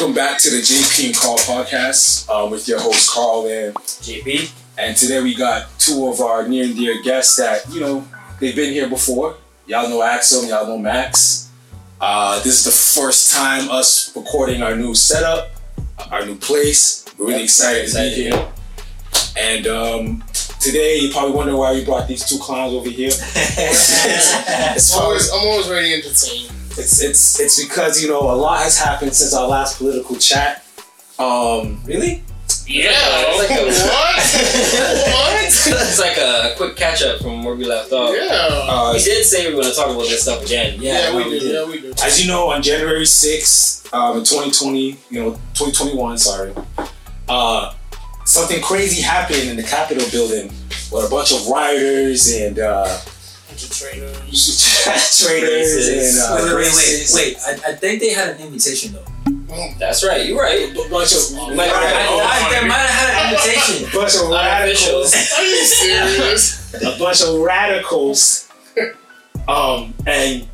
Welcome back to the JP and Carl podcast um, with your host Carl and JP. And today we got two of our near and dear guests that you know they've been here before. Y'all know Axam, y'all know Max. Uh, this is the first time us recording our new setup, our new place. We're really Yep, excited, excited, to be here. And um, today you probably wonder why we brought these two clowns over here. It's I'm always, I'm always ready to entertain. It's it's it's because you know a lot has happened since our last political chat. Um, really? Yeah. It's like a, what? what? it's like a quick catch up from where we left off. Yeah. uh, We did say we were going to talk about this stuff again. Yeah, we no, did. Yeah, we did. as you know, on January sixth, um, twenty twenty, you know, twenty twenty one, sorry, uh, something crazy happened in the Capitol building with a bunch of rioters and uh, traitors. traitors and uh, wait, wait, wait, wait, wait. I, I think they had an invitation though. That's right. You're right. A bunch of Might- I, Oh, I, they might have had an invitation. bunch of radicals. Are you serious? a bunch of radicals. Um, and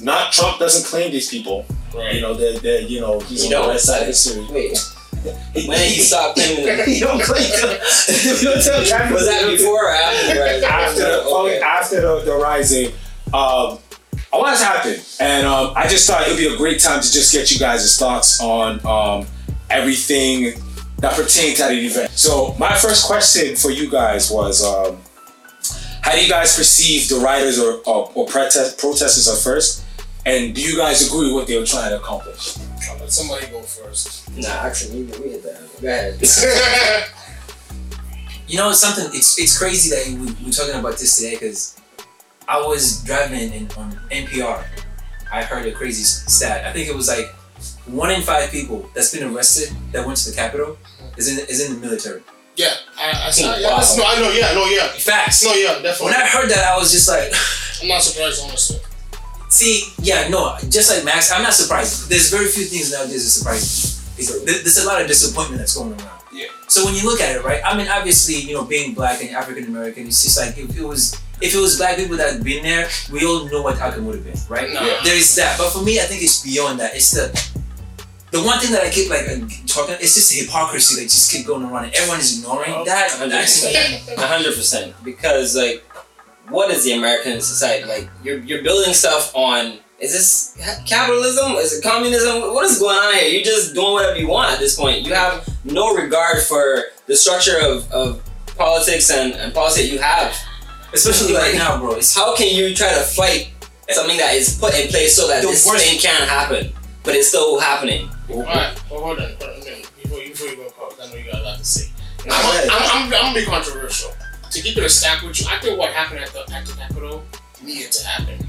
not Trump doesn't claim these people. You know, they're, they're you know, he's You on the don't? right side of history. Wait. When did he stop claiming it? you don't claim you don't tell Was that before or after the after the Okay. after the, the rising. Um, a lot has happened, and um, I just thought it would be a great time to just get you guys' thoughts on um, everything that pertained to that event. So my first question for you guys was, um, how do you guys perceive the rioters or, or, or protest, protesters at first, and do you guys agree with what they were trying to accomplish? Let somebody go first. Nah, actually, we we hit that. Go ahead. You know, it's something. It's it's crazy that we, we're talking about this today because I was driving in, on NPR. I heard a crazy stat. I think it was like one in five people that's been arrested that went to the Capitol is in is in the military. yeah, I, I saw. Yeah, Wow. no, I know. Yeah, no, yeah. Facts. No, yeah, definitely. When. I heard that, I was just like, I'm not surprised, honestly. See, yeah, no, just like Max, I'm not surprised. There's very few things nowadays that surprise me. There's a lot of disappointment that's going around. Yeah. So when you look at it, right? I mean, obviously, you know, being black and African American, it's just like if it was if it was black people that had been there, we all know what outcome would have been, right? Yeah. There is that, but for me, I think it's beyond that. It's the the one thing that I keep like talking. It's just hypocrisy that just keep going around and everyone is ignoring Oh, that. hundred That's me. A hundred percent. Because like, what is the American society like? You're you're building stuff on. Is this capitalism? Is it communism? What is going on here? You're just doing whatever you want at this point. You have no regard for the structure of, of politics and, and policy that you have. especially Like- right now, bro. It's How can you try to fight something that is put in place so that The this worst- thing can't happen, but it's still happening? Alright, well, hold on. Hold on. Before, before you go, I know you got a lot to say. I'm. I'm, I'm, I'm gonna be controversial. To keep it a stack with you, I think what happened at the, at the Capitol needed to happen.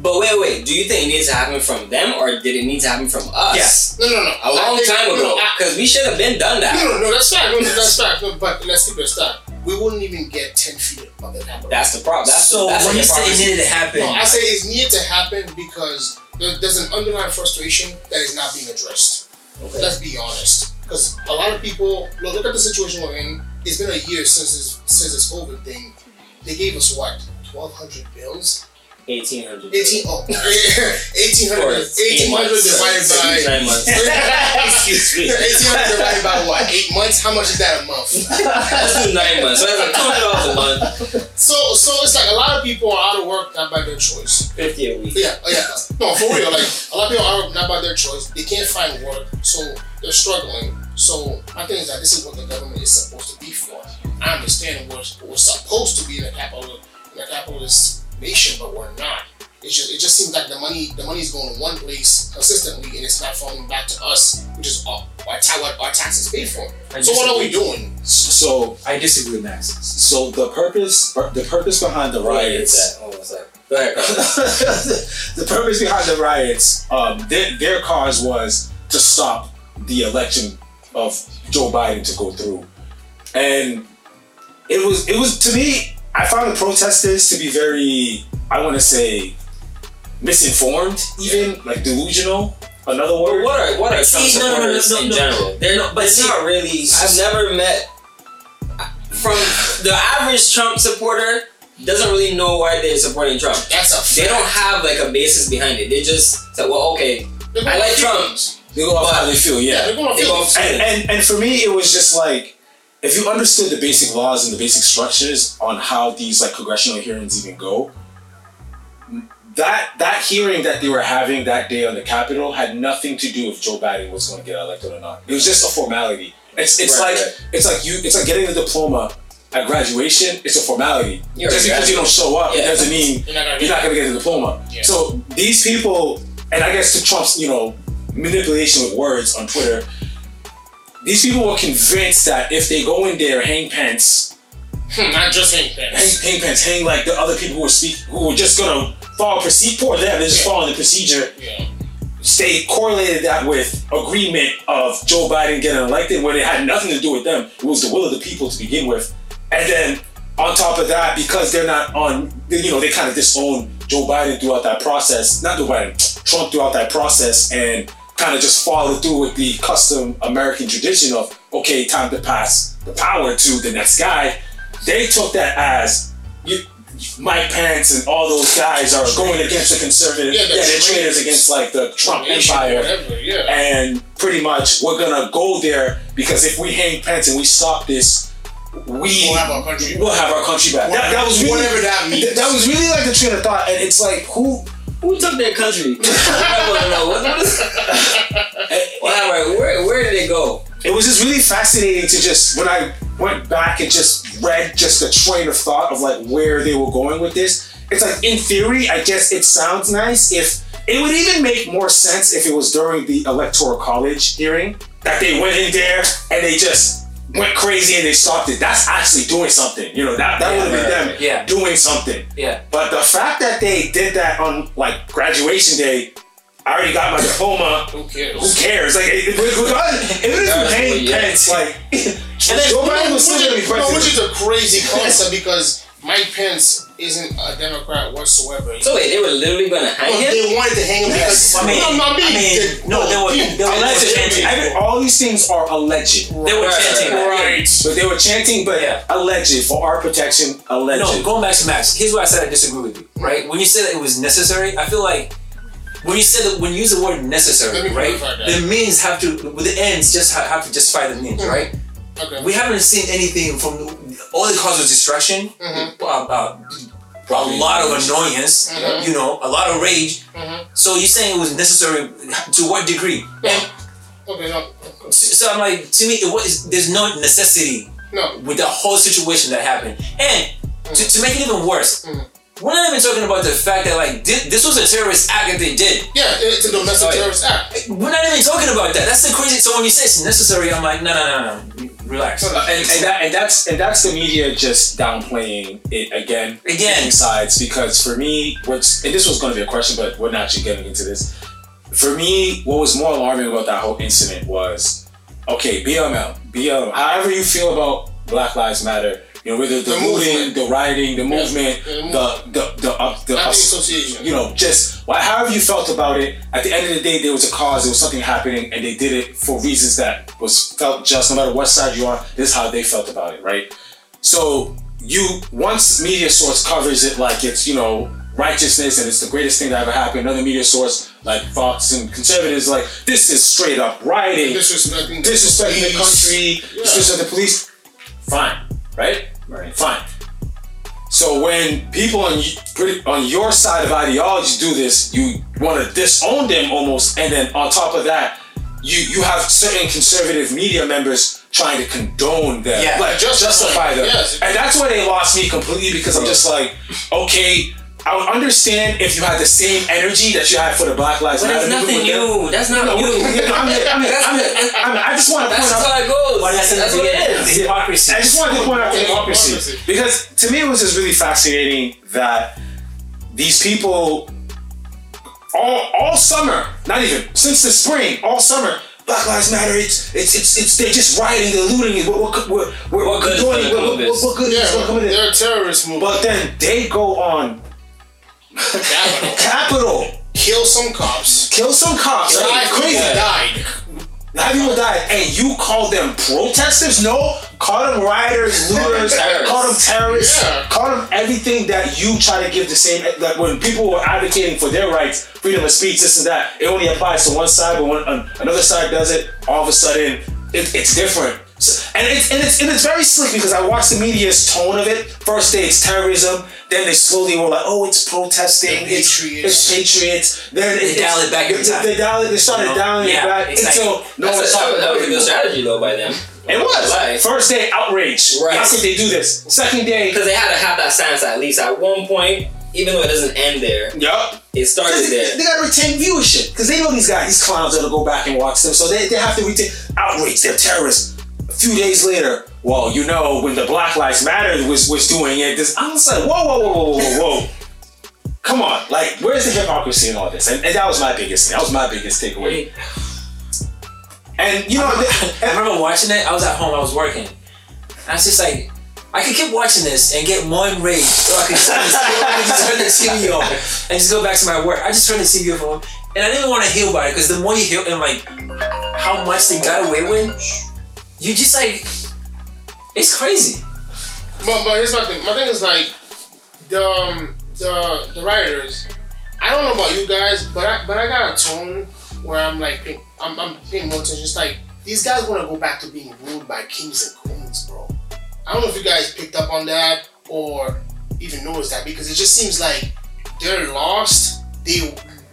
But wait, wait. Do you think it needs to happen from them, or did it need to happen from us? Yes. No, no, no. A long think- time no, ago, no, because we should have been done that. No, no, no, that's fact. No, no, that's fact. No, but let's keep it a stack. We wouldn't even get 10 feet of the Capitol. That's the problem. That's so that's when the you say it needed to happen, no, I say it's needed to happen because there, there's an underlying frustration that is not being addressed. Let's be honest. Because a lot of people, look, look at the situation we're in. It's been a year since this, since this COVID thing. They gave us what? 1,200 bills? 1800. 18, oh, 1,800, Or eight 1,800 months, divided by. nine months. Excuse me. 1,800 divided by what? Eight months? How much is that a month? Let's do nine months. So that's like two hundred dollars a month, So, so it's like a lot of people are out of work not by their choice. fifty a week. Yeah, oh yeah. No, for real. Like a lot of people are not by their choice. They can't find work, so they're struggling. So my thing is that this is what the government is supposed to be for. I understand we're, we're supposed to be in a capital in a capitalist nation, but we're not. It's just it just seems like the money the money is going to one place consistently and it's not falling back to us, which is our, our, ta- what our taxes pay for. I So what are we doing? So, I disagree, with Max. so the purpose, the purpose behind the riots. What was that? Ahead. The purpose behind the riots, um, their, their cause was to stop the election of Joe Biden to go through, and it was it was to me. I found the protesters to be very, I want to say, misinformed, even like delusional. Another But word. what are what are Trump See, no, no, no, supporters no, in no. general? They're No, but it's see- not really. I've never met from the average Trump supporter doesn't really know why they're supporting Trump. That's a They don't have like a basis behind it. They just say, well, okay, I like Trump. They go off how they feel. Yeah, Yeah. they're going off They go off- and, and and for me, it was just like if you understood the basic laws and the basic structures on how these like congressional hearings even go, that that hearing that they were having that day on the Capitol had nothing to do with Joe Biden was going to get elected or not. It was just a formality. It's it's Right, like right. it's like you it's like getting a diploma at graduation. It's a formality. You're just a because you don't show up, it doesn't mean You're not gonna you're get not going to get the diploma. Yeah. So these people, and I guess to Trump's, you know, manipulation with words on Twitter, these people were convinced that if they go in there, hang pants, Hmm, Not just hang, Pence. hang pants, hang like the other people who were speak, who were just gonna follow procedure, poor them, they're just Yeah. following the procedure. Yeah. They correlated that with agreement of Joe Biden getting elected when it had nothing to do with them. It was the will of the people to begin with. And then on top of that, because they're not on, you know, they kind of disown Joe Biden throughout that process. Not Joe Biden, Trump throughout that process, and kind of just follow through with the custom American tradition of, okay, time to pass the power to the next guy. They took that as you, Mike Pence and all those guys are going against the conservative. Yeah, Yeah, they're they're traitors against like the Trump empire Whatever, yeah. and pretty much we're gonna go there because if we hang Pence and we stop this, we We'll have our country We'll have our country back. That, that was really, Whatever that means. That, that was really like the train of thought, and it's like who? Who took their country? I want to know. What, where, where did it go? It was just really fascinating to just when I went back and just read just the train of thought of like where they were going with this. It's like in theory, I guess it sounds nice. If it would even make more sense if it was during the electoral college hearing that they went in there and they just went crazy and they stopped it. That's actually doing something. You know that that Yeah, would have been them. Yeah. doing something. Yeah. But the fact that they did that on like graduation day, I already got my diploma. Who cares? Who cares? Like, if, even if you hang Pence, like, And then, Joe Biden was still which, gonna be is, you know, which is a crazy concept because Mike Pence isn't a Democrat whatsoever. So wait, they were literally going to hang Well, him? they wanted to hang him because I mean- no, no, I mean, I mean, they- no, they were- they were alleged. chanting. Every, all these things are alleged. They were chanting that. Right. But they were chanting, but Yeah. alleged for our protection. Alleged. No, going back to Max, here's why I said I disagree with you, right? When you said that it was necessary, I feel like when you said that when you use the word necessary, right? The means have to, with the ends, just ha- have to justify the means, Mhm. right? Okay. We haven't seen anything from all it caused was distraction, Mhm. uh, uh, a lot of annoyance, Mhm. you know, a lot of rage. Mhm. So you're saying it was necessary to what degree? And Okay, no, so, so I'm like, to me, it was there's no necessity no. with the whole situation that happened. And to, to make it even worse, Mhm. we're not even talking about the fact that like thi- this was a terrorist act that they did. Yeah, it's a domestic Oh, terrorist act. We're not even talking about that. That's the crazy. So when you say it's necessary, I'm like, no, no, no, no, relax. No. Uh, and, and that and that's and that's the media just downplaying it again. Again. sides because for me, what's and this was going to be a question, but we're not actually getting into this. For me, what was more alarming about that whole incident was, okay, BLM, BLM. However you feel about Black Lives Matter, you know, whether the, The movement. the rioting, the movement, Yeah, the the the the uh, the, the association. you know, just why, however you felt about it. At the end of the day, there was a cause, there was something happening, and they did it for reasons that was felt just. No matter what side you're this is how they felt about it, right? So you once media source covers it like it's you know righteousness and it's the greatest thing that ever happened. Another media source like Fox and conservatives like this is straight up rioting, Disrespecting, disrespecting the police. country, Yeah. disrespecting the police. Fine, right? Right. Fine. So when people on on your side of ideology do this, you want to disown them almost, and then on top of that, you you have certain conservative media members trying to condone them, Yeah, like justify justify them, yes. and that's where they lost me completely because I'm just like, okay. I would understand if you had the same energy that you had for the Black Lives But Matter. that's nothing new. That's not No, new. we- you know, I'm, I'm, I'm, I'm, I just want to point out. That's how it goes. But that's, that's what it is. Hypocrisy. I just wanted to point out the hypocrisy hypocrisy. because to me it was just really fascinating that these people all all summer, not even since the spring, all summer. Black Lives Matter. It's it's it's, it's they're just rioting, they're looting. What what what what, What good is doing? gonna come What, of what, this? what good is gonna come Yeah, of this? they're a terrorist movement. But then they go on Capital. Capitol, Kill some cops. kill some cops. Like, people crazy. died. Nine people died, and you call them protesters? No, Call them rioters, looters, call them terrorists, Yeah. call them everything that you try to give the same. Like when people were advocating for their rights, freedom of speech, this and that, it only applies to one side, but when another side does it, all of a sudden it, it's different. So- and it's and it's and it's very slick because I watched the media's tone of it. First day it's terrorism, then they slowly were like, oh, it's protesting, The it's, patriots. it's patriots. Then They dial it back every they, time. they dial it. They started You know? dialing Yeah, it back it's like- until no That's one's a- talking that, was a good strategy though by them. It was first day outrage. Right. How could they do this? Second day, Because they had to have that stance at least at one point, even though it doesn't end there. Yep. It started They, there. they gotta retain viewership because they know these guys, these clowns, are gonna go back and watch them. So they, they have to retain outrage. They're terrorists. A few days later, well, you know, when the Black Lives Matter was was doing it, this I was like, whoa, whoa, whoa, whoa, whoa, whoa. Come on, like, where's the hypocrisy in all this? And, and that was my biggest thing. That was my biggest takeaway. And you know, I they- remember watching it. I was at home. I was working. And I was just like, I could keep watching this and get more enraged, so I could just, I just turn the TV off and just go back to my work. I just turned the TV off, and I didn't want to hear about it because the more you hear and like how much they got away with, you just like, it's crazy. But, but here's my thing. My thing is like the um, the the rioters. I don't know about you guys, but I but I got a tone where I'm like I'm, I'm paying more attention. It's like these guys want to go back to being ruled by kings and queens, bro. I don't know if you guys picked up on that or even noticed that because it just seems like they're lost. They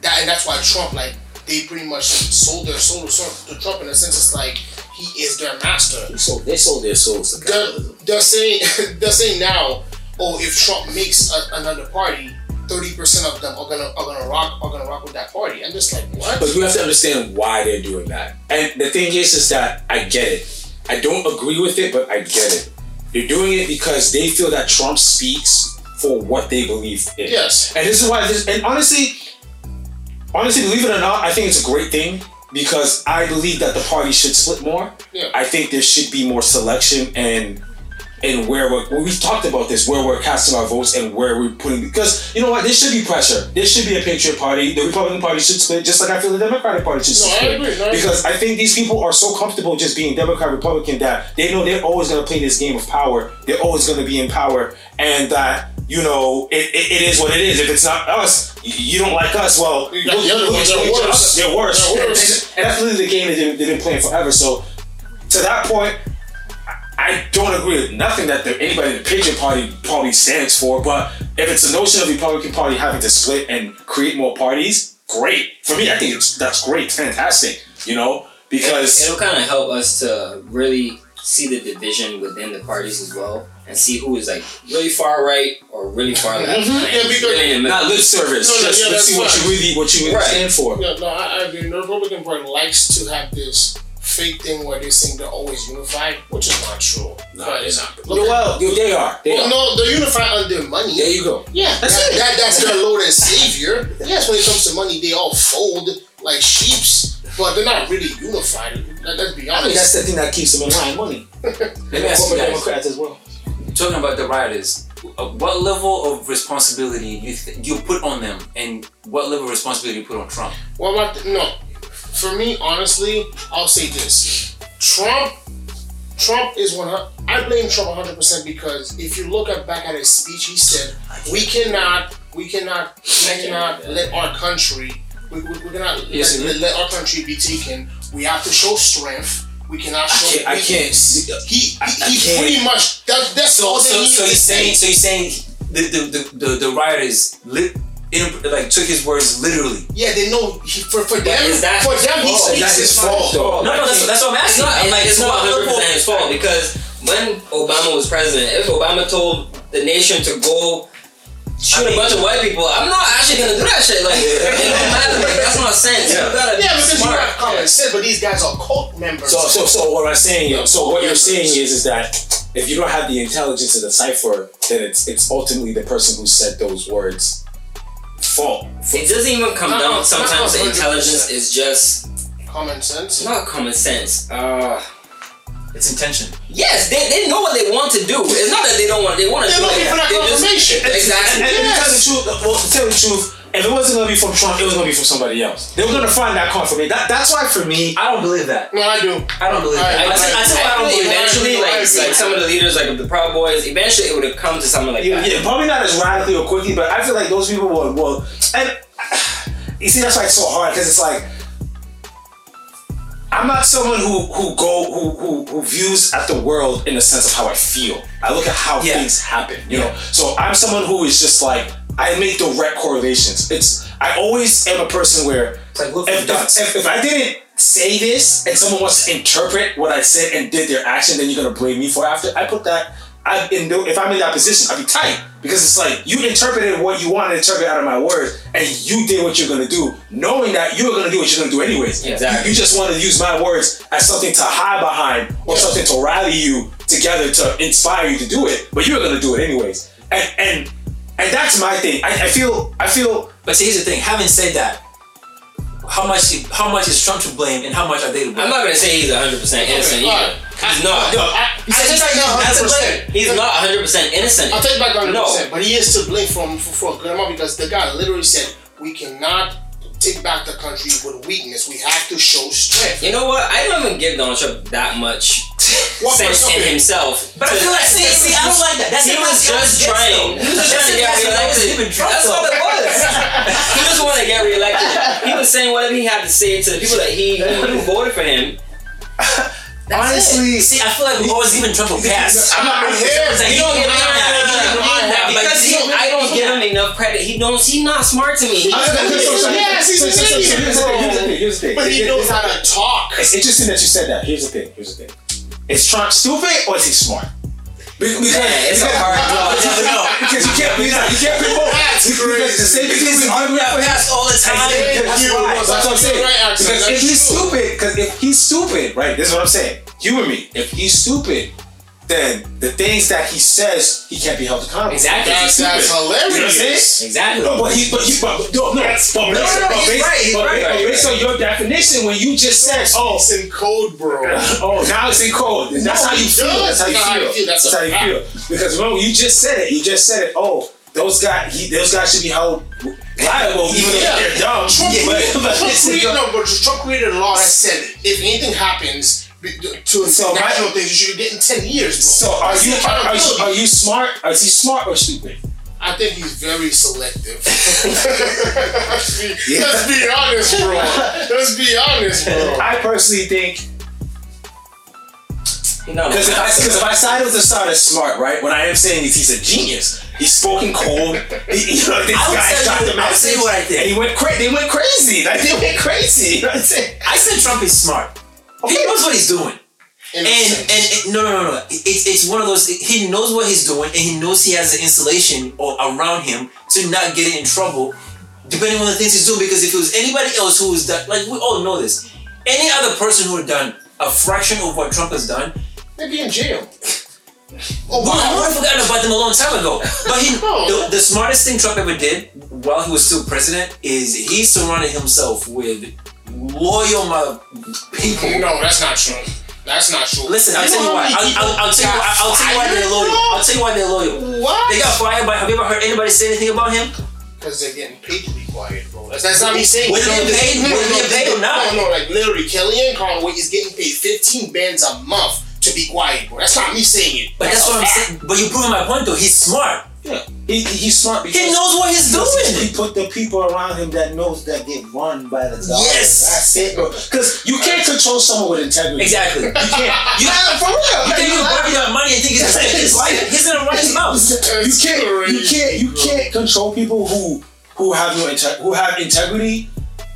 that and that's why Trump like they pretty much sold their soul to Trump in a sense. It's like he is their master they sold, they sold their souls to they're, they're saying they're saying now, oh, if Trump makes a, another party, thirty percent of them are gonna are gonna rock are gonna rock with that party. I'm just like, what? But you have to understand why they're doing that. And the thing is, is that I get it. I don't agree with it, but I get it. They're doing it because they feel that Trump speaks for what they believe in. Yes. And this is why this and honestly, honestly, believe it or not, I think it's a great thing because I believe that the party should split more. Yeah. I think there should be more selection and and where we're well, we've talked about this, where we're casting our votes and where we're putting because you know what, there should be pressure. There should be a patriot party. The Republican Party should split, just like I feel the Democratic Party should No, I split. agree, no, I because I think these people are so comfortable just being Democrat Republican that they know they're always gonna play this game of power. They're always gonna be in power and that you know, it, it, it is what it is. If it's not us, you don't like us. Well, You got the other ones, they're each other. worse. They're worse. They're worse. And, and that's literally the game that they've, they've been playing forever. So, to that point, I don't agree with nothing that the, anybody in the Pigeon Party probably stands for. But if it's a notion of the Republican Party having to split and create more parties, great. For me, I think it's, that's great, fantastic. You know, because It'll kind of help us to really see the division within the parties as well, and see who is like really far right or really far left. Mhm. Yeah, because- really in not lip service. No, no, just yeah, let's see what you really what you really Right. stand for. Yeah, no, I, I agree. The Republican Party likes to have this fake thing where they saying they're always unified, which is not true. But it's not. Look at- well, you- they are. They well, are. no, they're unified under money. There you go. Yeah, That's that, it. that- that's their Lord and Savior. Yes, when it comes to money, they all fold like sheeps, but they're not really unified. Let, let's be honest. I mean, that's the thing that keeps them in line. Money. Let me ask you Former guys. Democrats as well. Talking about the rioters, uh, what level of responsibility you th- you put on them, and what level of responsibility you put on Trump? Well, my, no, for me, honestly, I'll say this: Trump, Trump is one. I blame Trump 100 percent because if you look at back at his speech, he said, "We cannot, we cannot, we cannot let our country, we, we, we cannot Yes, let, let, our country be taken. We have to show strength. We cannot I can't. I can't. weakness." He, he, I- I can't. pretty much that, that's So, all so, they need so to you're saying, say. so you're saying the the the, the, the rioters lit, in, like took his words literally. Yeah, they know he, for for them. is that for them, he his fault? speaks That's his his fault. No, no, that's, that's what I'm It's asking. not. I'm like, it's not 100 percent his fault because when Obama was president, if Obama told the nation to go shoot I mean- a bunch of white people, I'm not actually gonna do that shit. Like, it don't matter. Like, that's not sense. Yeah. You gotta Yeah, be because you smart. have common sense, but these guys are cult members. So, so, so what I'm saying, Yeah, so what you're saying is, is that if you don't have the intelligence to decipher, then it's it's ultimately the person who said those words fault. It doesn't even come Not- down. not Sometimes the intelligence is just common sense. not common sense. Uh, It's intention. yes, they, they know what they want to do. It's not that they don't want. They want to They're do looking it. for that They just- confirmation. Exactly. And, and to tell the truth, well, to tell the truth, if it wasn't gonna be from Trump, it was gonna be from somebody else. They were gonna find that confirmation. That, that's why for me, I don't believe that. No, I do. I don't believe I- that. I, I, I, tell you why I don't believe that. eventually, I like, agree. like some of the leaders, like the Proud Boys, eventually it would have come to something like yeah, that. yeah, probably not as radically or quickly, but I feel like those people will. will and you see, that's why it's so hard because it's like I'm not someone who who go who, who who views at the world in the sense of how I feel. I look at how Yeah. things happen. You know, so I'm someone who is just like I make direct correlations. It's I always am a person where like look if, if, if, if I didn't say this and someone wants to interpret what I said and did their action, then you're gonna blame me for it after. I put that. I in the, if I'm in that position, I'd be tight because it's like you interpreted what you wanted to interpret out of my words, and you did what you're gonna do, knowing that you were gonna do what you're gonna do anyways. Exactly. You, just want to use my words as something to hide behind or something to rally you together to inspire you to do it, but you're gonna do it anyways. And and and that's my thing. I, I feel I feel But see, here's the thing. Having said that, how much how much is Trump to blame, and how much are they to blame? I'm not gonna say he's 100 percent innocent either. Alright. He's not. No, I, He said I he's take like, back that's a 100%. He's not 100 percent innocent. I'll take back 100%, No. but he is to blame from, for, for grandma because the guy literally said, we cannot take back the country with weakness. We have to show strength. You know what? I don't even give Donald Trump that much What sense in himself. But I feel like see, see, I don't like that. That's he was classic just trying. He was just trying to get That's the classic Alex reelected. That's all it was. he just wanted to get reelected. He was saying whatever he had to say to the people that he who voted for him. honestly. See, I feel like we always giving Trump a pass. I'm not here. It's like, You don't he give don't him mean that. He don't mean that. Because he, he don't I don't give him enough credit. He knows he's not smart to me. But he It- it- knows how to talk. It's interesting that you said that. Here's the thing. Here's the thing. Is Trump stupid or is he smart? Be- Because, Yeah, it's a because- hard because- You. Because you can't you can't be both. That's crazy. The same thing you argument got for him. all the time. That's you. That's what I'm saying. Because if he's stupid, because if he's stupid, right? This is what I'm saying. Humor me. If he's stupid, then the things that he says he can't be held accountable. Exactly. That's, that's You know what I'm saying? hilarious. Exactly. No, but he, but he, but no, no, but based, no, no, but he's based, right, he's but right, based- right, based on your definition, when you just said, oh, It's in code, bro. oh, now it's in code. That's No, how you feel. does. That's how you That's how feel. you feel. That's how you feel. Because remember, you just said it. You just said it. Oh, those guys, he, those guys should be held liable, even Yeah. if they're dumb. Trump, Yeah, but, but Trump this is created, your- no, but Trump created a law that said if anything happens be- to So my- national things, you should get in ten years, bro. So are you the are, are you are you smart? Is he smart or stupid? I think he's very selective. let's, be, let's be honest, bro. Let's be honest, bro. I personally think No, no, because if I because if I side with the side of smart, right? What I am saying is he's a genius. He's spoken cold. He, you know, this I would guy tell got you- the I would tell you what I think. And he went crazy. They went crazy. Like they went crazy. You know what I'm saying? I said Trump is smart. He knows what he's doing. In a And and no no no no it's it's one of those he knows what he's doing and he knows he has the insulation or around him to not get in trouble depending on the things he's doing because if it was anybody else who was done like we all know this any other person who had done a fraction of what Trump has done they'd be in jail. Oh, wow. would have forgotten about them a long time ago but he the, the smartest thing Trump ever did while he was still president is he surrounded himself with loyal my people No, that's not true. That's not true. Listen, I'll tell you why. I'll, I'll, I'll tell you why. I'll tell you why they're loyal. I'll tell you why they're loyal. What? They got fired by. Have you ever heard anybody say anything about him? Because they're getting paid to be quiet, bro. That's, that's not me saying. Whether they're paid- whether they're paid or not. No, no, like literally, Kellyanne Conway is getting paid 15 bands a month to be quiet, bro. That's not me saying it. But that's a what I'm saying. But you're proving my point, though. He's smart. Yeah. He, he's smart because He knows what he's doing. He put the people around him that knows that get run by the dollar. Yes. That's it, bro. Because you can't control someone with integrity. Exactly. You can't. You, Yeah, for real. You think you buy that money and think he's gonna take his life? He's gonna run his mouth. you can't you can't you can't control people who who have no inte- who have integrity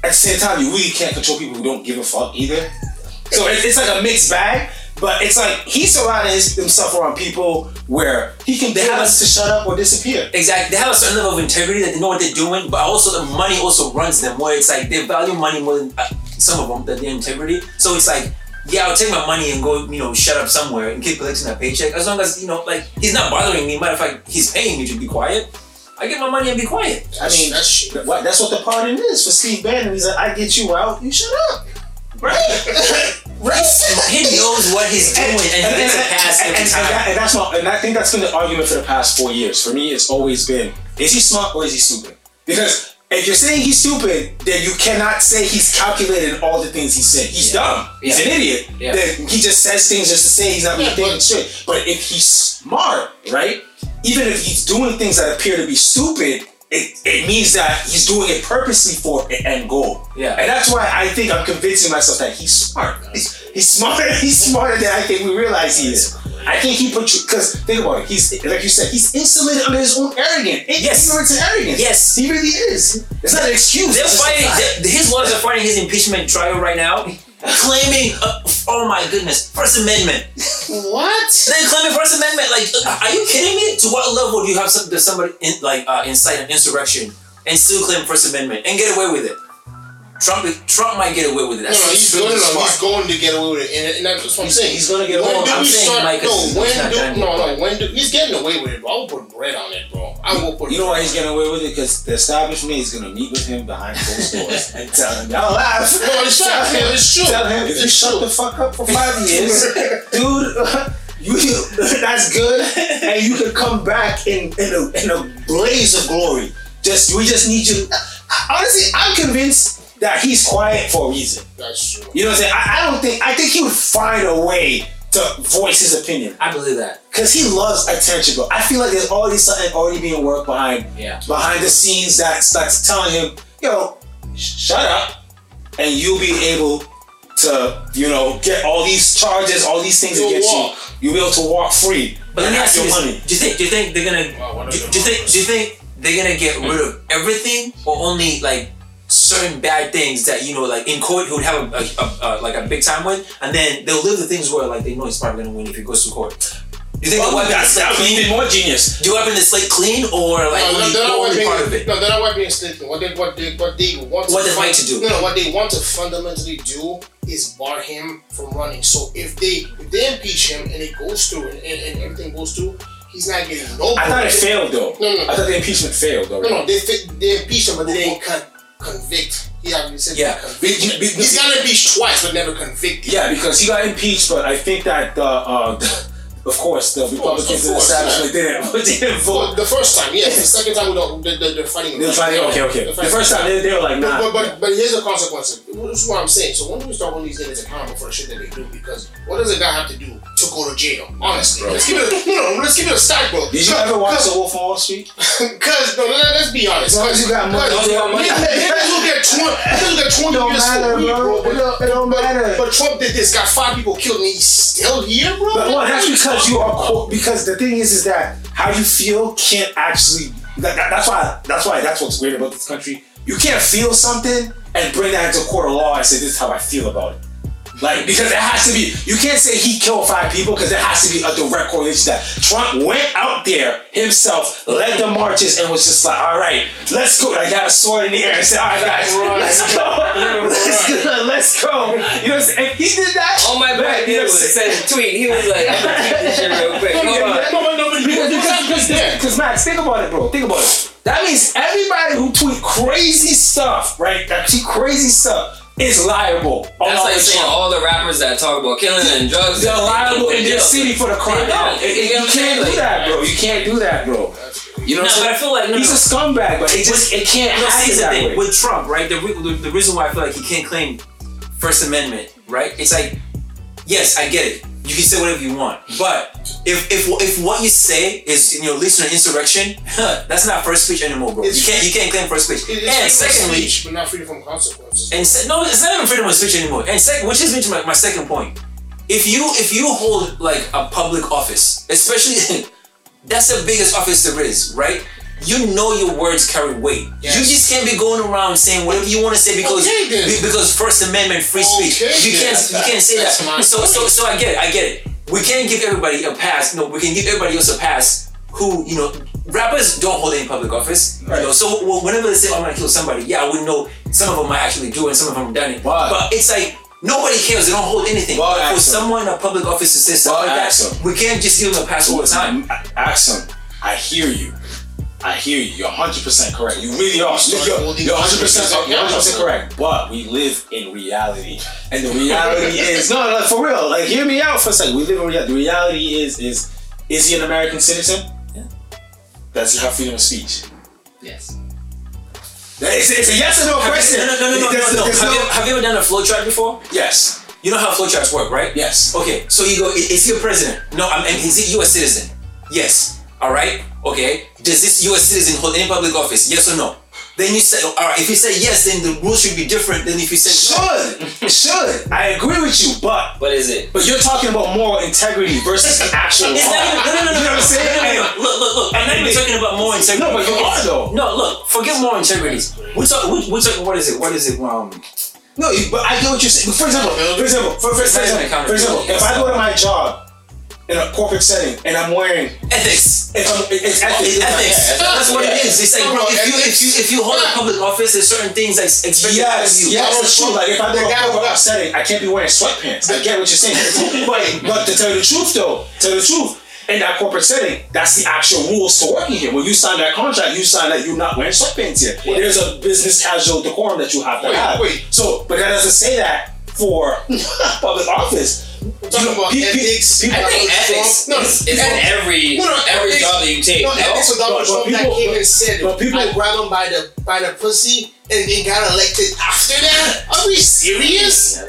at the same time you really can't control people who don't give a fuck either so it, it's like a mixed bag but it's like he surrounded his, himself around people where he can They have us to shut up or disappear Exactly. They have a certain level of integrity that they know what they're doing, but also the money also runs them. Where it's like they value money more than uh, some of them than their integrity. So it's like, yeah, I'll take my money and go, you know, shut up somewhere and keep collecting that paycheck. As long as you know, like he's not bothering me. Matter of fact, he's paying me to be quiet. I get my money and be quiet. I mean that's what- that's what the pardon is for Steve Bannon he's like I get you out you shut up right right He knows what he's doing and, he gets a pass and, every and, time. and that- and that's my, and I think that's been the argument for the past four years. For me, it's always been: is he smart or is he stupid? Because if you're saying he's stupid, then you cannot say he's calculated in all the things he's said. He's Yeah. dumb. He's Yeah. an idiot. Yeah. Then he just says things just to say he's not really Yeah, thinking but- straight. But if he's smart, right? Even if he's doing things that appear to be stupid, it, it means that he's doing it purposely for an end goal. Yeah. And that's why I think I'm convincing myself that he's smart. He's, he's smarter. He's smarter than I think we realize he is. I think he put you because think about it. He's like you said. He's insulated under his own arrogance. Yes. Ignorance and arrogance. Yes. he really is. It's not an excuse. They're it's just a fighting. his lawyers are fighting his impeachment trial right now, claiming, uh, "Oh my goodness, First Amendment." What? They're claiming First Amendment. Like, uh, are you kidding me? To what level do you have some, does somebody in, like uh, incite an insurrection and still claim First Amendment and get away with it? Trump, Trump might get away with it. No, That's no, he's going, no, he's going to get away with it, and, and that's what I'm saying. He's gonna get away with it. I'm saying, start? Mike, no, when do no, no, when do he's getting away with it, bro? I will put bread on it, bro. I will put. You know why he's getting away with it? Because the establishment is gonna meet with him behind closed doors and tell him, "Y'all laugh." No, it's Tell him- it's true. Tell him if you shut the fuck up for five years, dude. You, that's good, and you can come back in in a, in a blaze of glory. Just we just need you. Honestly, I'm convinced that he's quiet for a reason. That's true. You know what I'm saying? I, I don't think I think he would find a way to voice his opinion I believe that. because he loves attention, But I feel like there's already something already being worked behind Yeah. behind the scenes that's that's telling him, yo, sh- shut up, and you'll be able to, you know, get all these charges, all these things You'll against walk. you. You'll be able to walk free. But let and me ask you your this: money. Do you think? Do you think they're gonna? Wow, do, are do you think? Do you think they're gonna get rid of everything, or only like certain bad things that you know, like in court, he would have a, a, a, a like a big time with, and then they'll leave the things where like they know he's probably gonna win if he goes to court. You think wipe the that's slate that would be clean? even more genius. Do you wipe the slate clean, or like No, no, they're not wiping part of it? No, they're not wiping it slate. What they, what they, what they want to they fight to do. No, no, what they want to fundamentally do is bar him from running. So if they if they impeach him and it goes through and, and, and everything goes through, he's not getting no. I thought it failed though. No, no, I thought the impeachment failed though. No, no, they they impeached him, but they didn't con- convict. He haven't said Yeah. convict. Be- be- He's got impeached twice, but never convicted. Yeah, because he got impeached, but I think that the, uh, of course, the Republicans in the establishment didn't, didn't Well, vote. the first time, yes. The second time, we don't. They're, they're, they're fighting. Were fighting, okay, okay. The first time they, they were like, nah. But, but, but here's the consequences. This is what I'm saying. So when do we start holding these niggas accountable for the shit that they do? Because what does a guy have to do to go to jail? Honestly, let's give it. A, no, no, let's give it a stack, bro. Did you ever watch The Wolf of Wall Street? Because no, let, let's be honest. Because you got money, Cause you got money. Niggas will get twenty. Niggas will get twenty don't years matter, for weed, bro. bro. It don't- it don't but, matter. But Trump did this. Got five people killed, and he's still here, bro. But well, What that's because you are about? cool. Because the thing is, is that how you feel can't actually. That, that- that's why. That's why. That's what's weird about this country. You can't feel something and bring that into court of law and say this is how I feel about it. Like because it has to be. You can't say he killed five people because there has to be a direct correlation that Trump went out there himself, led the marches, and was just like, all right, let's go. I got a sword in the air and said, all right, guys, Right. let's go, let's go, let's go. You know, what I'm saying? if he did that, Oh, my bad you was a tweet. He was like, I'm gonna tweet this shit real quick. Hold on. No, but no, but because, you because, got because, this there. because Max, think about it, bro. Think about it. That means everybody who tweet crazy stuff, right? That tweet crazy stuff is liable. That's like saying all the rappers that talk about killing and drugs. They're liable in this city for the crime. They don't. It- it- You you what I'm saying? can't do that, bro. You can't do that, bro. You know No, what but I I'm saying? feel like no, He's no. a scumbag, but it just it can't No, see, that thing way. with Trump, right? The, re- the the reason why I feel like he can't claim First Amendment, right? It's like, yes, I get it. You can say whatever you want, but if if if what you say is you know leads to an insurrection, that's not first speech anymore, bro. It's- you can't you can't claim first speech. It- and secondly, speech, but not freedom from consequences. and se- no, it's not even freedom of speech anymore. And second, which is me to my, my second point. If you if you hold like a public office, especially that's the biggest office there is, right? You know your words carry weight. Yes. You just can't be going around saying whatever you want to say because Okay, because First Amendment free speech. Okay, you can't you can't say that. So so so I get it. I get it. We can't give everybody a pass. No, we can give everybody else a pass. Who you know, rappers don't hold any public office. You know, so whenever they say "Oh, I'm gonna kill somebody, yeah, I would know some of them might actually do and some of them have done it. But- but it's like nobody cares. They don't hold anything. But For ask someone in a public office to say stuff But like that, them. we can't just give them a pass all the time. Axam, I hear you. I hear you. You're 100% correct. You really are. You're, you're 100%, people you're 100% correct. But we live in reality. And the reality is, no, no, for real. Like, hear me out for a second. We live in reality. The reality is, is, is he an American citizen? Yeah. Does he have freedom of speech? Yes. It's, it's a yes or no question. No, no, no, no, no, There's- no, no. there's Have, you, have you ever done a flow chart before? Yes. You know how flow charts work, right? Yes. Okay, so you go, is he a president? No, I mean, is he you a citizen? Yes. All right. Okay. Does this US citizen hold any public office? Yes or no? Then you say, all right. If you say yes, then the rules should be different than if you say no. Should. Should. I agree with you, but What is it? but you're talking about moral integrity versus actual It's not even, no, no, no, no, You know what I'm saying? No, no, no. Look, look, look. I'm not even talking about more integrity. No, but you are though. No, look. Forget more integrity. We're talking. We're, we're talking. What is it? What is it? Um. No, but I get what you're saying. For example, for example, for, for, for, example, for example, if I go to my job in a corporate setting and I'm wearing, Ethics. if I'm, it's ethics. It's ethics. That's what it is. It's like, bro, if you if you if you hold a public office, there's certain things that's expected out of you. yes, it's true. Like if I go to The a corporate setting, I can't be wearing sweatpants. I get what you're saying. but but to tell you the truth though, tell the truth, in that corporate setting, that's the actual rules to working here. When you sign that contract, you sign that you're not wearing sweatpants here. There's a business casual decorum that you have to Wait, have. wait. So, but that doesn't say that for public office. We're talking about Pe- pe- ethics. people- I think Donald ethics Trump- is, is in ethics- every No, no, every ethics- job that you take. No, No, ethics with Donald But- but Trump that people- came and said, but people- I grabbed him by the by the pussy and then got elected after that. Are we serious?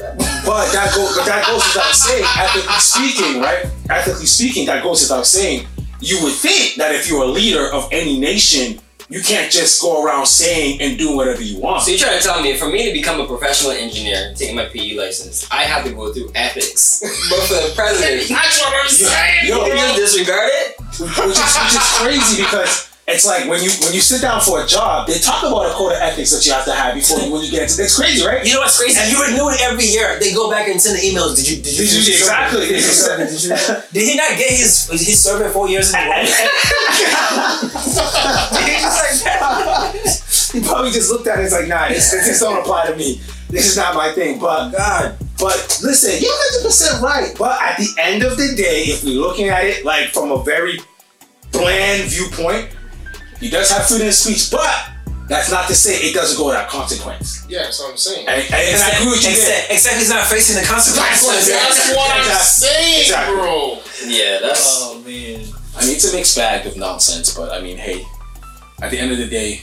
But that goes, but that goes without saying. Ethically speaking, right? Ethically speaking, that goes without saying. You would think that if you're a leader of any nation, you can't just go around saying and doing whatever you want. So you're trying to tell me for me to become a professional engineer, taking my PE license, I have to go through ethics. but for the president, That's what I'm saying. Yo, you bro. disregard it? which is which is crazy because it's like when you when you sit down for a job, they talk about a code of ethics that you have to have before you, when you get into. It's crazy, right? You know what's crazy? You renew it every year. They go back and send the emails. Did you? Did you? Did you- exactly. Did, you, did he not get his his survey four years in a row? he probably just looked at it. It's like, nah, this, this don't apply to me. This is not my thing. But God. But listen, you're 100% right. But at the end of the day, if we're looking at it like from a very bland viewpoint, he does have freedom of speech, but that's not to say it doesn't go without consequence. Yeah, that's what I'm saying. And, and, and I agree with you. Except, except he's not facing the That's what, consequences. that's what I'm Exactly. saying, Exactly. bro. Yeah, that's. Oh man. I mean, it's a mixed bag of nonsense, but I mean, hey, at the end of the day,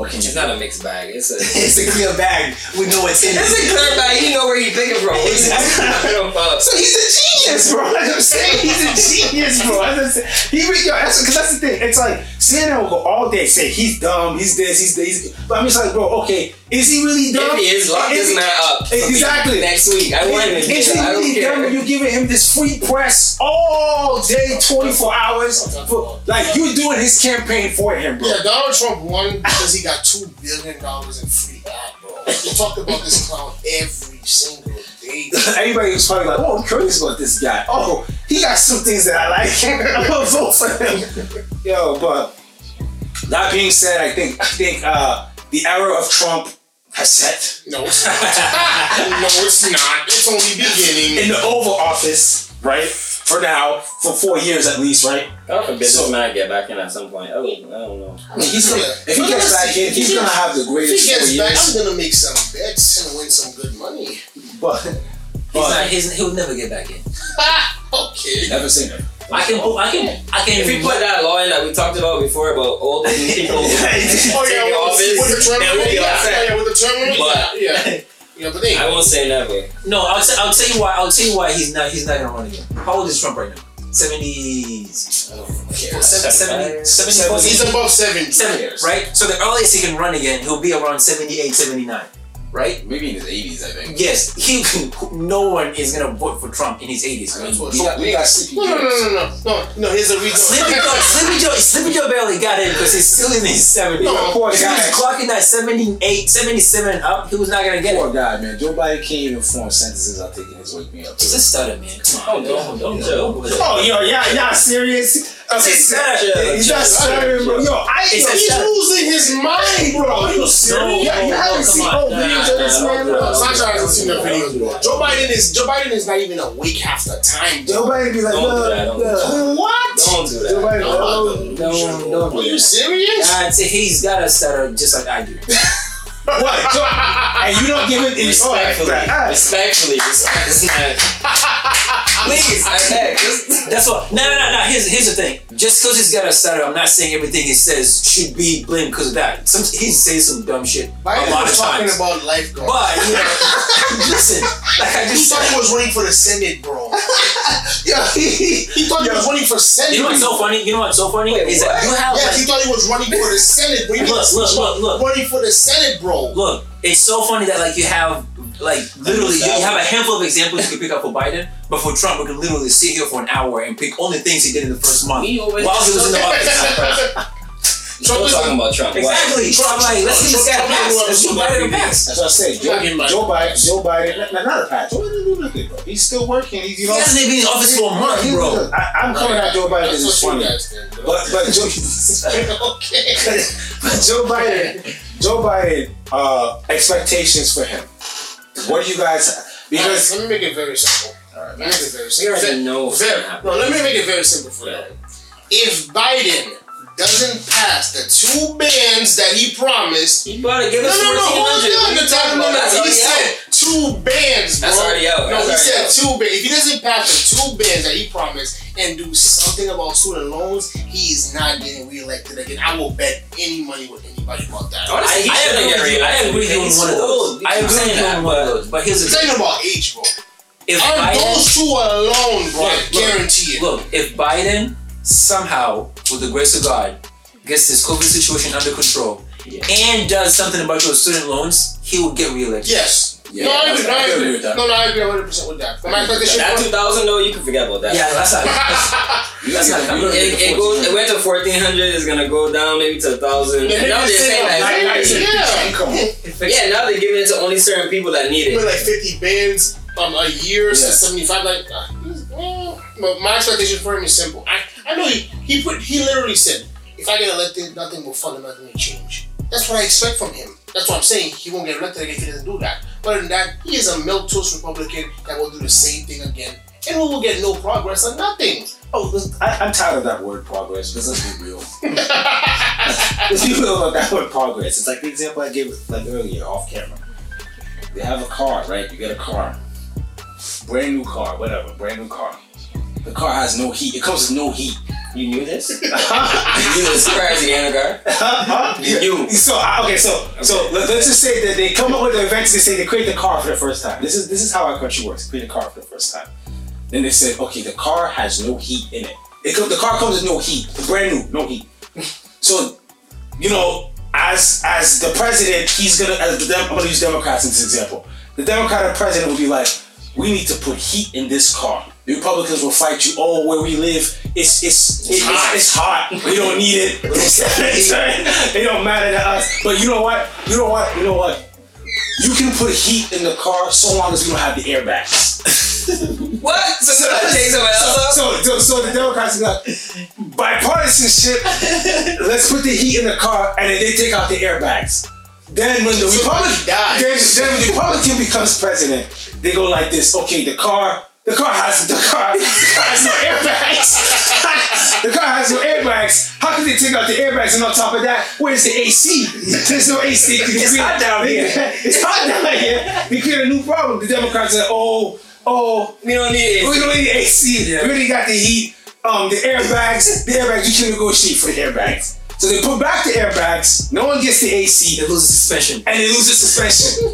what can you It's do? not a mixed bag. It's a. It's a clear bag. We know what's in It's a clear bag. You know where he's picking from. What are you talking? So he's a genius, bro. That's what I'm saying. He's a genius, bro. That's what I'm saying. He, re- yo, that's because that's the thing. It's like CNN will go all day say he's dumb, he's this, he's this. He's, but I'm just like, bro, okay, is he really dumb? If he is, lock Is this man up. Exactly. Next week. I want him in Is he really dumb when care. you giving him this free press all day, 24 hours? For, like you doing his campaign for him, bro. Yeah, Donald Trump won because he got two billion dollars in free ad, bro. They talk about this clown every single day. Everybody was probably like, "Oh, I'm curious about this guy. Oh, he got some things that I like. I'm gonna vote for him." Yo, but that being said, I think I think uh, the era of Trump has set No, it's not. no, it's not. It's only beginning. in the Oval Office, right? For now, for four years at least, right? God forbid So- this man get back in at some point. I don't, I don't know. He's gonna, if he gets back in, he's gonna have the If he greatest four gets back, years. I'm gonna make some bets and win some good money. But, He's not. He's, he'll never get back in. okay. never seen him. I can. I can. I can. If we put that law in that we talked about before about old people Oh yeah, taking with, office, with the terminal. then we'll be all yeah, set. yeah, with the terminal. But- yeah, yeah, yeah. But they. I won't say never. No, I'll, t- I'll tell you why. I'll tell you why he's not. He's not gonna run again. How old is Trump right now? Seventies. Yeah, 70, 74, He's above seventy. 70, years. right? So the earliest he can run again, he'll be around 78, 79, right? Maybe in his 80s, I think. Yes, he. No one is gonna vote for Trump in his 80s. That's what- We got, we got sleepy No, no, no, no, no, no, no. Here's a reason. Sleepy Joe, Sleepy Joe, Sleepy Joe barely got in because he's still in his 70s. No, poor if he guy. was clocking that 78, 77 and up, he was not gonna get it. Poor guy, man. Joe Biden can't even form sentences out taking his wake me up. Just a stutter, man. Come on, Oh, don't- don't Yeah, joke. don't- Oh, yo, yeah, y'all serious? Okay, stutter. He's not stuttering, bro. Yo, I It's yo, he's He's losing his mind, bro. Are you serious? No, Yeah, you haven't seen on. old videos of this man, nah, bro. Sasha hasn't seen the videos, bro. Joe Biden is Joe Biden is not even awake half the time. Joe Biden be like, no, that, don't do no. What? Don't do Joe that. Biden, No, no, no, don't, don't Are you serious? I'd say he's got a stutter just like I do. What? So, and you don't give it any Respectfully, oh, respectfully, respect this man. Please, I beg. Just, That's what. No, no, no, no. Here's here's the thing. Just because he's got a stutter, I'm not saying everything he says should be blamed because of that. Some he says some dumb shit Biden a lot of talking times. about lifeguards. but you know, listen, like I he just thought he was running for the Senate, bro. Yeah, he, He thought he was running for Senate. you know what's so funny? You know what's so funny Wait, is that you have Yes, like, he thought he was running for the Senate. But he Look, look, look, look. running for the Senate, bro. look. It's so funny that like you have like literally you have a handful of examples you can pick up for Biden, but for Trump we can literally sit here for an hour and pick only things he did in the first month We while he was in the office. Still is- talking about Trump. Why? Exactly. Trump, like, let's see this guy Trump- pass. Trump- Let's see Biden pass. That's what I said. Joe, Not in my- Joe Biden, Joe Biden, not, not a patch. Joe Biden didn't do nothing, bro. He's still working. He's you He know. hasn't even been in office for a month, He- bro. I, I'm coming at Joe Biden because That's it's what funny. you guys think. But but Joe, okay. but Joe Biden, Joe Biden, uh, expectations for him. What do you guys? Because let me make it very simple. Let me make it very simple. already know what's Very- gonna no, let me make it very simple for you. If Biden doesn't pass the two bans that he promised, You better give no, us no, no, hold 1400. on, What the you talking time, no, about? no, That's he already said out. two bans, bro. That's already out. No, That's he already said out. two bans. If he doesn't pass the two bans that he promised and do something about student loans, he is not getting reelected again. I will bet any money with anybody about that. Honestly, I shouldn't agree with you. I agree with you on one of those. I agree with saying you on one of those. But here's the thing: about age, bro. if On Biden, those two alone, bro, I Look, look, guarantee it. look, if Biden somehow, with the grace of God, gets this COVID situation under control Yeah. and does something about those student loans, he will get reelected. Yes. Yeah, no, I agree. No, I I agree agree. with that. No, no, I agree 100 percent with that. But my expectation That 2000 though, you can forget about that. Yeah, that's not. you That's not get the- coming. you gotta It, it goes. It went to 1400. It's gonna go down maybe to 1000. Yeah, And now they they're saying that, that. Yeah. Come on. Yeah, now they're giving it to only certain people that need With it. like 50 bands um, a year Yeah. to 75. Like, uh, but my expectation for him is simple. I, I know he, he put he literally said, if I get elected, nothing will fundamentally change. That's what I expect from him. That's what I'm saying. He won't get elected again if he doesn't do that. But other than that, he is a milquetoast Republican that will do the same thing again. And we will get no progress or nothing. Oh, I, I'm tired of that word progress. Because let's be real. let's be real about that word progress. It's like the example I gave like earlier off camera. You have a car, right? You get a car, brand new car, whatever, brand new car. The car has no heat. It comes with no heat. You knew this? you knew this prior to getting a car? Yeah. You. So uh, okay, so so let, us just say that they come up with the event. They say they create the car for the first time. This is this is how our country works. Create a car for the first time. Then they said, okay, the car has no heat in it. It the car comes with no heat, brand new, no heat. So, you know, as as the president, he's gonna. As the Dem- I'm gonna use Democrats in this example. The Democratic president will be like, we need to put heat in this car. The Republicans will fight you. Oh, where we live, it's it's it's, hot. it's, hot. We don't need it. it don't matter to us. But you know what? You know what? You know what? You can put heat in the car so long as you don't have the airbags. What? So, so that takes someone else up? So, so, so the Democrats are like, bipartisanship, let's put the heat in the car and then they take out the airbags. Then when the Republican, dies. then, then when the Republican becomes president, they go like this, okay, the car, the car has the car, the car has no airbags. the car has no airbags. How can they take out the airbags? And on top of that, where's the AC? There's no AC. It's hot down here. it's hot down here. We create a new problem. The Democrats are, oh, oh, We don't need we don't need AC. Yeah. We already got the heat. Um, the airbags. The airbags. You can negotiate for the airbags. So they put back the airbags. No one gets the AC, They lose suspension. and they lose the suspension.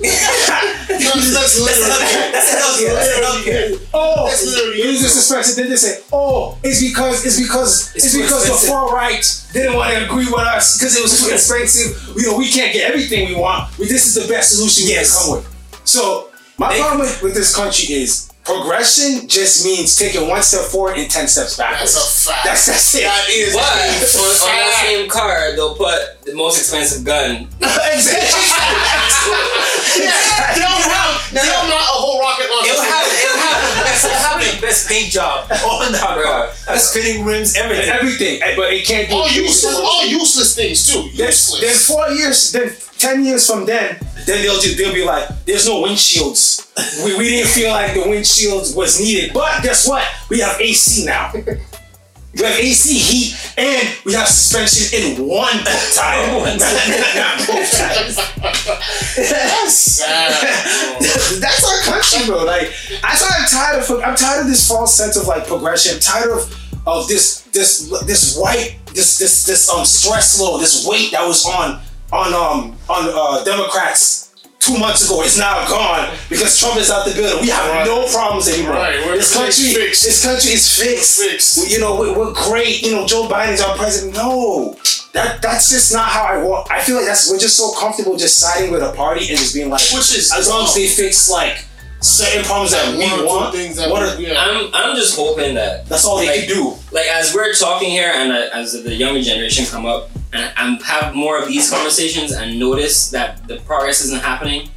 That's literally. That's healthcare. oh, That's literally they lose the suspension. Then they say, oh, it's because it's because it's, It's because the far right didn't want to agree with us because it was too expensive. You know, we can't get everything we want. This is the best solution we Yes. can come with. So my They- problem with this country is progression just means taking one step forward and ten steps back. That's a fact. That's that's it. That is But a on, on that same card, they'll put the most expensive gun. exactly. Yeah, they'll have, they'll mount a whole rocket launcher. It'll have, it'll have, the best, it'll have the best paint job on the car. Best fitting rims, everything. everything, but it can't do all useless, all useless things too. Then, then four years, then ten years from then, then they'll just they'll be like, "There's no windshields. We, we didn't feel like the windshields was needed, but guess what? We have AC now. We have AC, heat, and we have suspension in one tire. One both tires. That's. That's our country, bro. Like, I I'm tired of I'm tired of this false sense of like progression. I'm tired of of this this this white this this this um stress load, this weight that was on on um on uh, Democrats two months ago is now gone because Trump is out the building. We have Right. no problems anymore. Right, we're- This country, fixed. this country is fixed. Fixed. You know, we're, we're great. You know, Joe Biden's our president. No, that that's just not how I want. I feel like that's we're just so comfortable just siding with a party and just being like, Which is as long as they fix like certain problems that we one want, things that what we- are- yeah. I'm I'm just hoping that that's all they Like- can do. like as we're talking here and uh, as the younger generation come up and, and have more of these conversations and notice that the progress isn't happening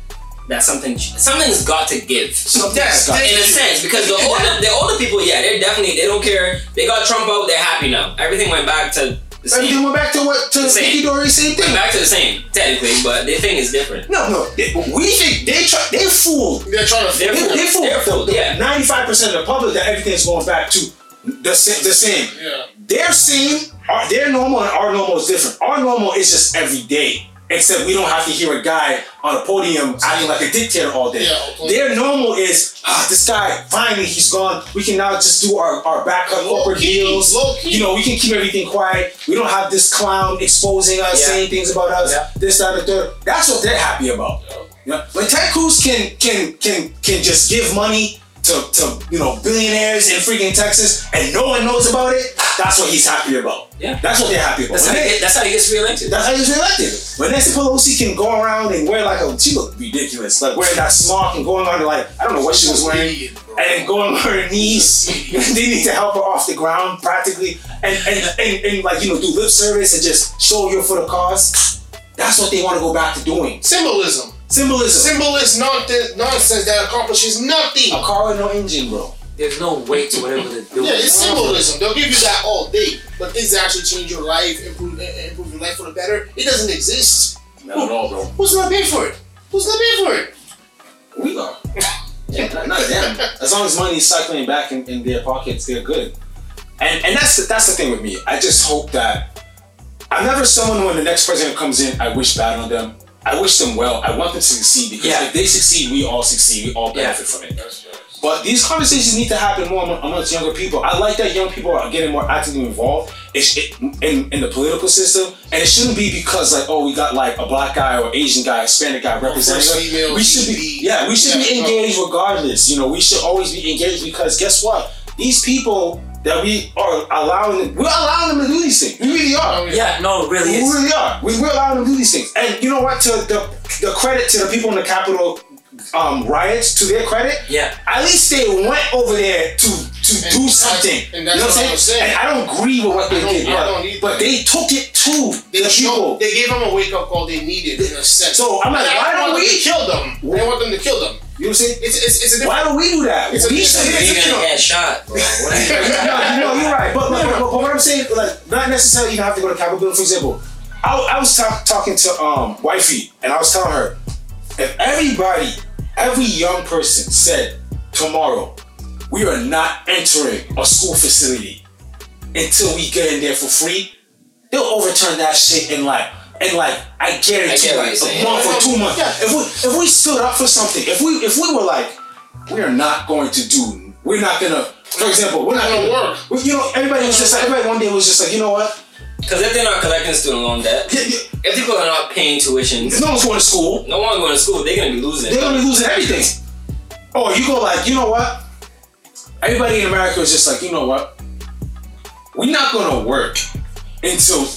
that something something's got to give Something's got in a sense because the older the older people yeah they're definitely they don't care they got Trump out they're happy now everything went back to the Everything same went back to what to The same. Dory, same went back to the same technically but the thing is different No, no, they- we think they try, they fooled. They're trying to They're They, fooled. they fooled They're fooled, the- the yeah. 95% of the public that everything's going back to the, sa- the same. Yeah. They're same, our, their normal and our normal is different. Our normal is just every day. Except we don't have to hear a guy on a podium acting like a dictator all day. Yeah. Their normal is, ah, this guy, finally he's gone. We can now just do our, our backup Low corporate key, deals. You know, we can keep everything quiet. We don't have this clown exposing us, Yeah. saying things about us, Yeah. this, that, and the third. That's what they're happy about. You know, when Ted Cruz can can can can just give money to, to you know billionaires in freaking Texas and no one knows about it, that's what he's happy about. Yeah. That's what they're happy about. That's how, he they- get, that's how he gets reelected. that's how he's reelected. When Nancy Pelosi can go around and wear like a she looked ridiculous, like wearing that smock and going on to like I don't know what she was wearing, and going on her knees. they need to help her off the ground practically, and and, and and like you know do lip service and just show you for the cause. That's what they want to go back to doing. Symbolism. Symbolism. Symbolist nonsense, nonsense that accomplishes nothing. A car with no engine, bro. There's no weight to whatever they're doing. Yeah, it's symbolism. They'll give you that all day, but things that actually change your life, improve, eh, improve your life for the better, it doesn't exist. Not at all, bro. Who's gonna pay for it? Who's gonna pay for it? We are. Yeah, not, not them. As long as money's cycling back in, in their pockets, they're good. And and that's the, that's the thing with me. I just hope that I'm never someone when the next president comes in. I wish bad on them. I wish them well. I want them to succeed because Yeah. if they succeed, we all succeed. We all benefit from it. But these conversations need to happen more amongst younger people. I like that young people are getting more actively involved it's, in, in the political system. And it shouldn't be because, like, oh, we got like a black guy or Asian guy, Hispanic guy representing us. We should be, yeah, we should be Yeah, no. engaged regardless. You know, we should always be engaged because guess what? These people that we are allowing, we're allowing them to do these things. We really are. Yeah, no, it really We is. really are. We, we're allowing them to do these things. And you know what? To the the credit to the people in the Capitol um, riots, to their credit, Yeah. at least they went over there to to And do something. and you know what what I'm I'm saying. saying? And I don't agree with what they don't- did, I but, don't but they took it to They, the showed- people. they gave them a wake up call they needed in a sense. So, I'm like, And I why don't want them we- to kill them? I want them to kill them. You know what I'm saying? It's it's, it's a different. Why don't we do that? It's a- we it's should. you're you gonna get shot bro What you- no, no, you're right. But, but, but, but what I'm saying, like, not necessarily you have to go to Capitol Building. For example, I, I was talk, talking to um wifey, and I was telling her, if everybody, every young person said tomorrow, we are not entering a school facility until we get in there for free, they'll overturn that shit in like. And like I guarantee, I get what like you're a month or two months. Yeah. If we if we stood up for something, if we if we were like, we are not going to do, we're not gonna. For example, we're not Not gonna gonna work. well, You know, everybody was just like, everybody one day was just like, you know what? Because if they're not collecting student loan debt, Yeah, yeah, if people are not paying tuitions, No one's going to school. no one going to school, they're gonna be losing. They're gonna be losing everything. Oh, you go like, you know what? Everybody in America is just like, you know what? We're not gonna work until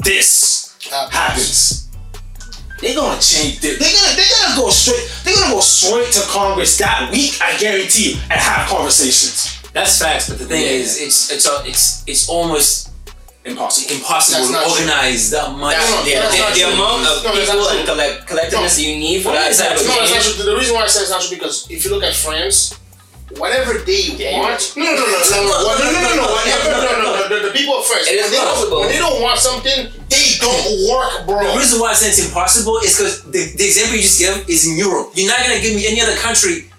this happens. They're gonna change. They're gonna they're gonna go straight. They're gonna go straight to Congress that week. I guarantee you, and have conversations. That's facts, but the thing Yeah. is, it's it's a, it's it's almost Impossible. impossible to not true. organize that much. That's not- The, that's the, the amount of No, people and collect, collectiveness you need for that of No, not true. The reason why I say it's not true because if you look at France, whatever they Yeah, want, no, no, no, no, no, no, no, no, no, no, whatever, no, no, no, the, the people France, It is when they, don't, possible. when they don't want something, they don't work, bro. The reason why I say it's impossible is because the, the example you just gave is in Europe. You're not gonna give me any other country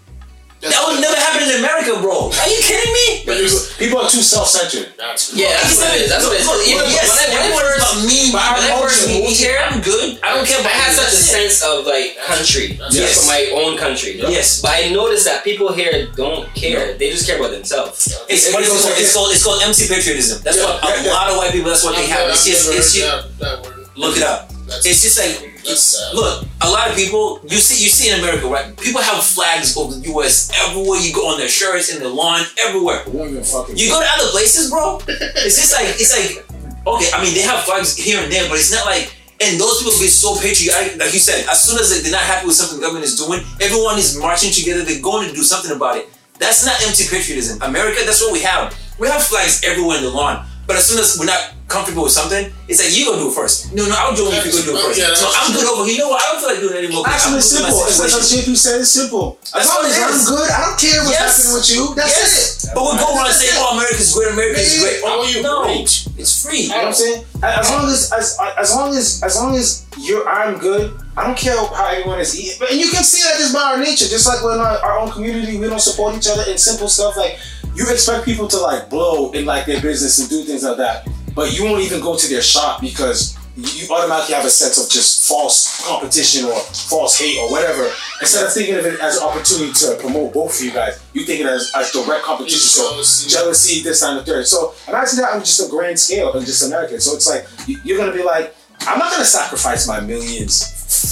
That would never happen in America, bro. Are you kidding me? But it's, People are too self-centered. that's Yeah, that's what it is. That's what it is. Look, Even look, yes, when I- when I first- about me. But our when I first culture, moved here, I'm good. I don't care I about had such a sense of like country, Yes. yes. for my own country. Yes. but I noticed that people here don't care. They just care about themselves. It's, but it's, called, it's called it's called empty patriotism. That's Yeah, what a yeah, yeah. lot of white people. That's what they have. It's just it's just that, that word. look it up. It's just like that's sad. look. A lot of people you see you see in America, right? People have flags of the U.S. everywhere you go on their shirts, in the lawn, everywhere. We don't even fucking. You go to other places, bro. It's just like it's like okay. I mean, they have flags here and there, but it's not like. And those people get so patriotic, like you said. As soon as they're not happy with something the government is doing, everyone is marching together. They're going to do something about it. That's not empty patriotism. America, that's what we have. We have flags everywhere in the lawn. But as soon as we're not comfortable with something, it's like you gonna do it first. No, no, I'll do it if you go do it first. Yeah, so I'm good true. over. here. You know what? I don't feel like doing it anymore. 'cause Actually, I'm it's looking at simple. my It's like what. JP said. It's simple. As long as I'm good, I don't care what's Yes. happening with you. That's yes. it. But we'll go around and say, "Oh, America's great. America's Yeah, great." how are you? No, Great. it's free. You know what I'm saying? As long as as as long as as long as you're I'm good. I don't care how everyone is eating. But and you can see that just by our nature. Just like when our, our own community, we don't support each other in simple stuff like you expect people to like blow in like their business and do things like that, but you won't even go to their shop because you automatically have a sense of just false competition or false hate or whatever. Instead of thinking of it as an opportunity to promote both of you guys, you think it as, as direct competition. So Jealousy. this and the third. So imagine that on just a grand scale of just American. So it's like you- you're gonna be like, I'm not gonna sacrifice my millions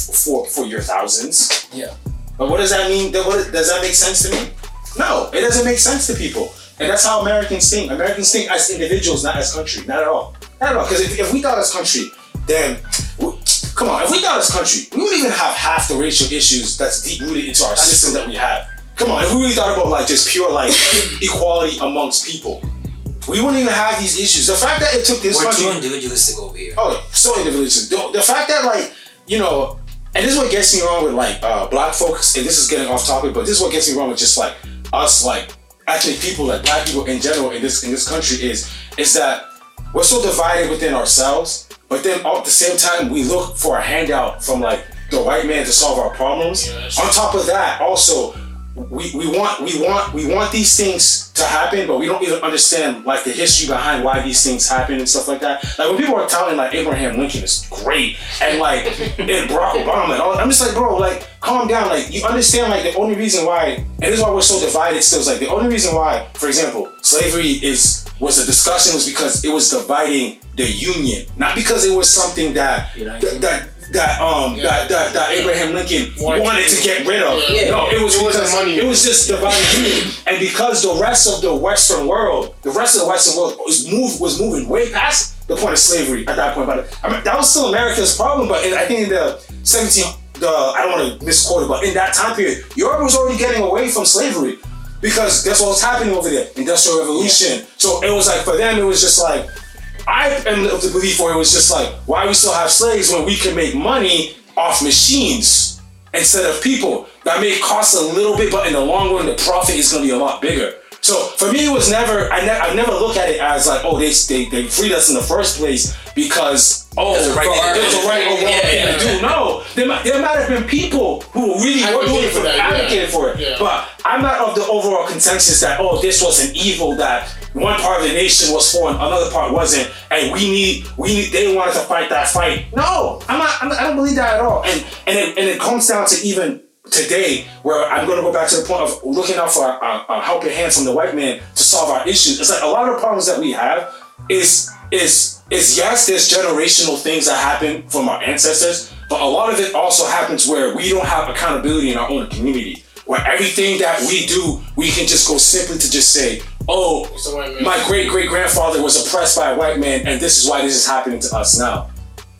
f- for for your thousands. Yeah. But what does that mean? Does that make sense to me? No, it doesn't make sense to people. And that's how Americans think. Americans think as individuals, not as country. Not at all. Not at all. Because if, if we thought as country, then we- come on. If we thought as country, we wouldn't even have half the racial issues that's deep rooted into our system that we have. Come on. If we really thought about like just pure like equality amongst people, we wouldn't even have these issues. The fact that it took this We're country. too individualistic over here. Oh, so individualistic. The, the fact that like, you know, and this is what gets me wrong with like uh, black folks, and this is getting off topic, but this is what gets me wrong with just like us, like actually people like black people in general in this in this country is is that we're so divided within ourselves, but then at the same time we look for a handout from like the white man to solve our problems. Yeah, On top of that, also we, we want we want we want these things to happen, but we don't even understand like the history behind why these things happen and stuff like that. Like when people are telling like Abraham Lincoln is great and like and Barack Obama and all, I'm just like, bro, like calm down. Like you understand like the only reason why and this is why we're so divided still is like the only reason why, for example, slavery is was a discussion was because it was dividing the union, not because it was something that Uniting. that that, that um that, that that Abraham Lincoln wanted to get rid of. Yeah. No, it was It because money. it was just dividing union, and because the rest of the Western world, the rest of the Western world was move was moving way past the point of slavery at that point. But I mean, that was still America's problem. But in, I think in the 17, the I don't want to misquote it, but in that time period, Europe was already getting away from slavery because that's what was happening over there, industrial revolution. So it was like for them, it was just like I am of the belief where it was just like, why we still have slaves when we can make money off machines instead of people? That may cost a little bit, but in the long run, the profit is going to be a lot bigger. So for me, it was never. I, ne- I never look at it as like, oh, they, they they freed us in the first place because oh, There's a right for- to there's do. a right or wrong thing to do. No, there might, there might have been people who really were doing it for that, yeah. for it. Yeah. But I'm not of the overall consensus that oh, this was an evil that one part of the nation was for another part wasn't, and we need we need they wanted to fight that fight. No, I'm not. I'm not I don't believe that at all. And and it, and it comes down to even today where I'm going to go back to the point of looking out for a, a, a helping hand from the white man to solve our issues. It's like a lot of the problems that we have is is is yes, there's generational things that happen from our ancestors, but a lot of it also happens where we don't have accountability in our own community. Where everything that we do, we can just go simply to just say, "Oh, It's the white man. my great great grandfather was oppressed by a white man, and this is why this is happening to us now."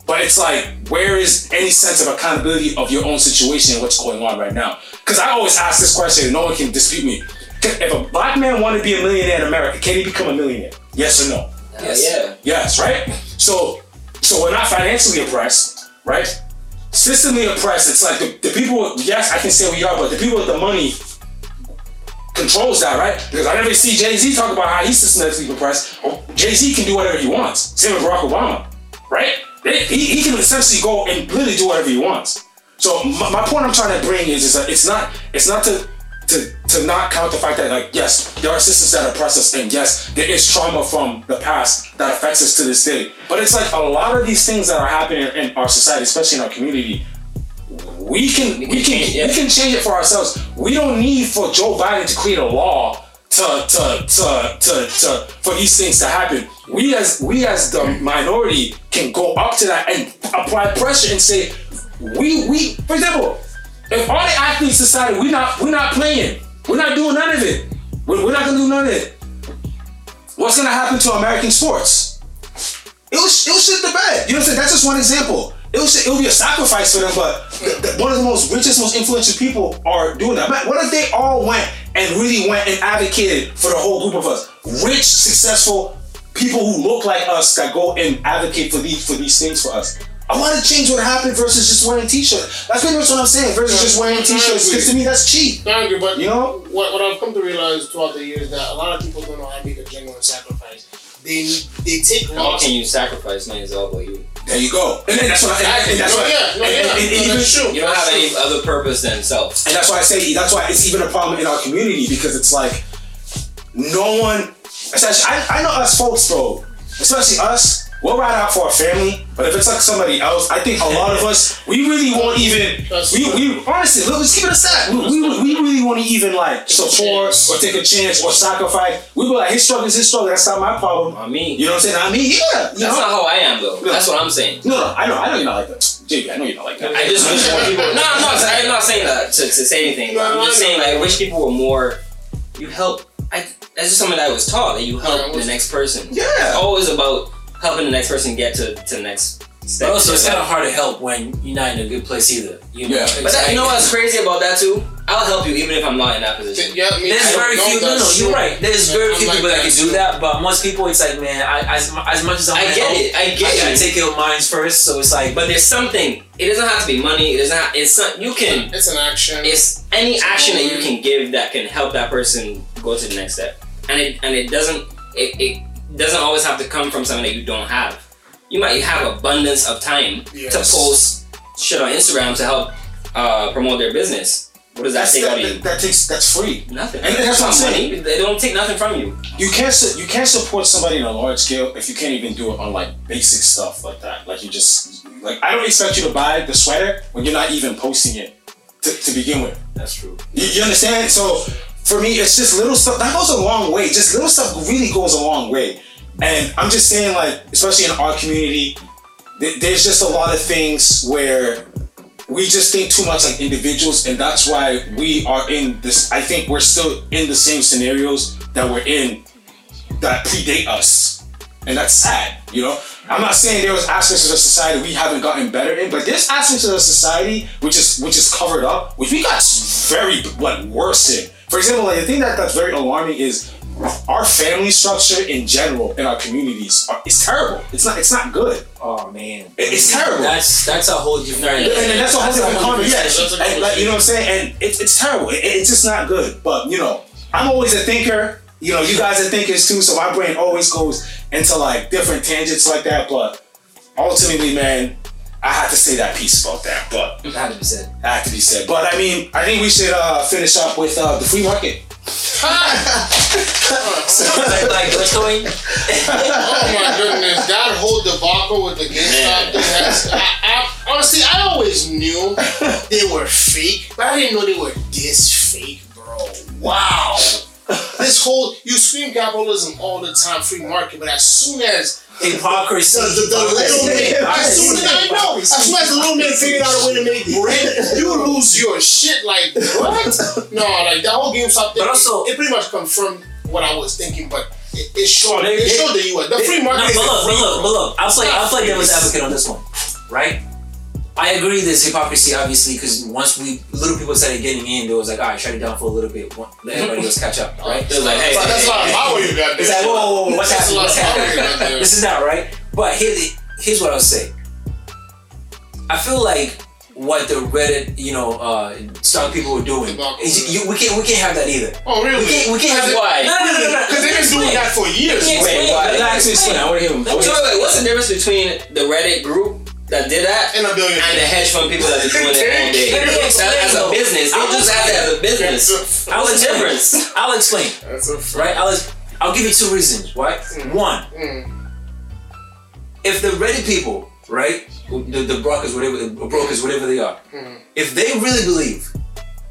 But it's like, where is any sense of accountability of your own situation and what's going on right now? Because I always ask this question, and no one can dispute me. If a black man want to be a millionaire in America, can he become a millionaire? Yes or no? Hell yeah. Yes, right? So so we're not financially oppressed, right? Systemically oppressed. It's like the, the people, yes, I can say we are, but the people with the money controls that, right? Because I never see Jay-Z talk about how he's systematically oppressed. Oh, Jay-Z can do whatever he wants. Same with Barack Obama, right? They, he, he can essentially go and literally do whatever he wants. So my, my point I'm trying to bring is, is that it's not it's not to to to not count the fact that like yes, there are systems that oppress us, and yes, there is trauma from the past that affects us to this day. But it's like a lot of these things that are happening in our society, especially in our community, we can we can change it. we can change it for ourselves. We don't need for Joe Biden to create a law to to to to, to for these things to happen. We as we as the minority can go up to that and apply pressure and say we we for example, if all the athletes decided we not we're not playing, we're not doing none of it, we're, we're not gonna do none of it. What's gonna happen to American sports? It was it was shit the bed. You know what I'm saying? That's just one example. It was it will be a sacrifice for them, but the, the- one of the most richest, most influential people are doing that. Man, what if they all went and really went and advocated for the whole group of us? Rich, successful people who look like us that go and advocate for these for these things for us. I want to change what happened versus just wearing t-shirts. That's pretty much what I'm saying. Versus just wearing t-shirts, because to me that's cheap. I agree, but You know? what, what I've come to realize throughout the years that a lot of people don't know how to make a genuine sacrifice. They they take How can you sacrifice when it's all about you? There you go. And, and that's what I, and, and that's No, why. yeah, no, and- yeah, and- and no, even- true. You don't have any other purpose than self. And that's why I say that's why it's even a problem in our community because it's like no one. Especially, I, I know us folks, bro. Especially us. We'll ride out for our family, but if it's like somebody else, I think a lot of us we really won't even. We, we honestly let's keep it aside. We, we, we really won't even like support or take a chance or sacrifice. We be like, his struggle is his struggle. That's not my problem. I mean, You know what I'm saying? I mean, yeah. That's know? not how I am though. That's what I'm saying. no, no, I know, I know you're not like that, JP. I know you're not like that. I just wish more people. No, I'm not. I'm not saying that to, to say anything. But I'm just saying like I wish people were more. You help. I. That's just something that I was taught. That you help it was- the next person. Yeah. It's always about helping the next person get to, to the next step. But also, it's kind of hard to help when you're not in a good place either. You know, Yeah. It's But that, you know what's crazy about that too? I'll help you even if I'm not in that position. Yeah, I mean, There's I very few. No, no, you're right. There's very I'm few like people that can do that, but most people, it's like, man, I, as as much as I'm I get help, it. I get it. I gotta take care of mine first. So it's like, But there's something. It doesn't have to be money. It doesn't. Have, it's not. You can. It's an action. It's any action that you can give that can help that person go to the next step. And it and it doesn't. It, it doesn't always have to come from something that you don't have. You might have abundance of time Yes. to post shit on Instagram to help uh, promote their business. What does that That's, take that, out of you? that, takes that's free. Nothing. And that's what I'm not saying. They don't take nothing from you. You can't you can't support somebody on a large scale if you can't even do it on like basic stuff like that. Like you just like I don't expect you to buy the sweater when you're not even posting it to, to begin with. that's true. You, you understand? So for me, it's just little stuff that goes a long way. Just little stuff really goes a long way. And I'm just saying, like, especially in our community, th- there's just a lot of things where we just think too much like individuals, and that's why we are in this. I think we're still in the same scenarios that we're in that predate us, and that's sad. You know, I'm not saying there was aspects of society we haven't gotten better in, but there's aspects of society which is which is covered up, which we got very like worse in. For example, like the thing that that's very alarming is our family structure in general in our communities are, is terrible. It's not it's not good. Oh man, It- it's terrible. That's that's a whole different. Right. And, and that's a whole different conversation. That's a And, like, you know what I'm saying? And it's, it's terrible. It- it's just not good. But you know, I'm always a thinker. You know, you guys are thinkers too, so my brain always goes into like different tangents like that. But ultimately, man, I had to say that piece about that. But Had to be said. that had to be said. But I mean, I think we should uh, finish up with uh, the free market. like, like Dogecoin. Oh my goodness, that whole debacle with the GameStop thing. Has, I, I, honestly, I always knew they were fake, but I didn't know they were this fake, bro. Wow. This whole you scream capitalism all the time, free market, but as soon as Hypocrisy. the, the, the little man, as soon as I know, as soon as the little man figured out a way to make bread, you lose your shit. Like what? No, like that whole GameStop thing. But also- it, pretty much confirmed what I was thinking, but it, it showed they- it showed the U.S. The free No, market but is look, but look, but look. I'll play. I'll play devil's advocate on this one, right? I agree. There's hypocrisy, obviously, because once we little people started getting in, there was like, all right, shut it down for a little bit, let everybody else catch up, right? They're like, hey, But that's a lot of power you got there. It's like, whoa, whoa, whoa, what's That's a happening? lot What's of power happening? this is not right. But here, here's what I'll say. I feel like what the Reddit, you know, uh, stock people were doing, is you, we can't, we can't have that either. Oh really? We can't, we can't have it. Why? No, no, no, no, no. Because they've been doing that for years. Wait, Wait, wait, why? let me Actually, explain. I want to hear him. I Wait, wait, wait, what's the difference between the Reddit group that did that And a billion. and the hedge fund people that are doing it all day? Let me That, explain, as a business, business. They I'll just have it as a business. That's a, I'll What's the difference? I'll explain. that's a Right? I'll I'll give you two reasons. Right? One, Mm. if the Reddit people, right, the, the brokers, whatever, the brokers, whatever they are, Mm. if they really believe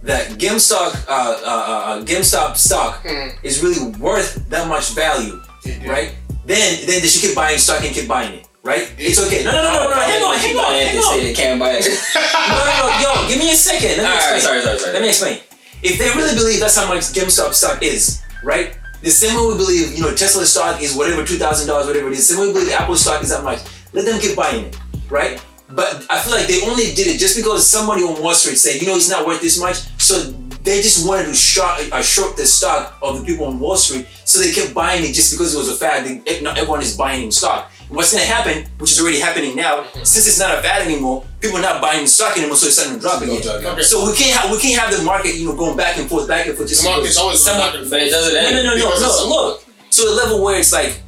that GameStop, uh, uh, uh, GameStop stock Mm. is really worth that much value, Yeah. right? Then, then they should keep buying stock and keep buying it, right? It's okay. No, no, no, no, no. Hang on, hang on, hang on. they can't buy it. No, no, no, yo, give me a second. Let me Alright, explain. sorry, sorry, sorry. Let me explain. If they really believe that's how much GameStop stock is, right? The same way we believe, you know, Tesla stock is whatever two thousand dollars, whatever it is. The same way we believe Apple stock is that much. Let them keep buying it, right? But I feel like they only did it just because somebody on Wall Street said, you know, it's not worth this much. So they just wanted to short, uh, short the stock of the people on Wall Street. So they kept buying it just because it was a fad. They, not everyone is buying stock. What's gonna happen, which is already happening now, mm-hmm. since it's not a fad anymore, people are not buying stock anymore, so it's starting to drop again. Okay. So we can't have we can't have the market, you know, going back and forth, back and forth. Just The market's because always someone- back and But it doesn't no, end. no, no, no, Because no. Look, to a level where it's like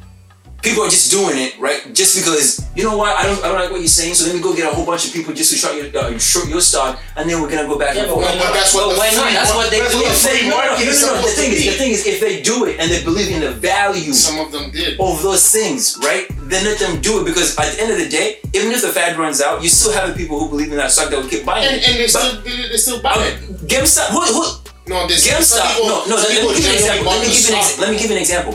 people are just doing it, right? Just because you know what, I don't, I don't like what you're saying. So let me go get a whole bunch of people just to short your, uh, short your stock, and then we're gonna go back Yeah, and forth. But that's what But the why not? free That's what they that's do. what the If they- free no, no, no, no, The thing is, the thing is, if they do it and they believe in the value Some of them did. of those things, right? Then let them do it because at the end of the day, even if the fad runs out, you still have the people who believe in that stock that will keep buying And, it. and they still they, still buy it. GameStop, who, who, No, some GameStop. people, no, no. Let, me give an example. Let me the give an, ex- let me give an example.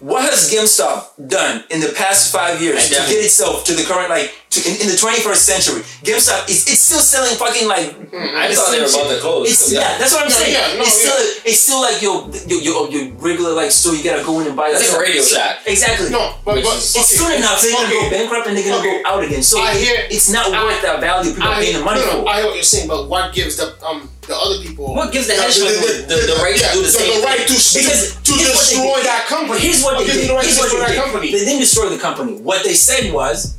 What has GameStop done in the past five years to get itself to the current like to, in, in the 21st century? GameStop is it's still selling fucking like. I the thought they were about shit. to close. It's yeah, that's what I'm No, saying. yeah, no, it's yeah. still it's still like your your, your your regular like store. You gotta go in and buy that It's like a. Radio Shack. Exactly. No, but, but is- It's okay. soon enough they're gonna go bankrupt and they're gonna Okay. go out again. So I it- hear- it's not I- worth that value people are I, paying the money no, no, for. I hear what you're saying, but what gives the um the other people What gives the hedge fund the- the right to do the same the right thing? to, Because to here's what they destroy that company? But here's what What they did. the right Here's to what they did. company? They didn't destroy the company. What they said was,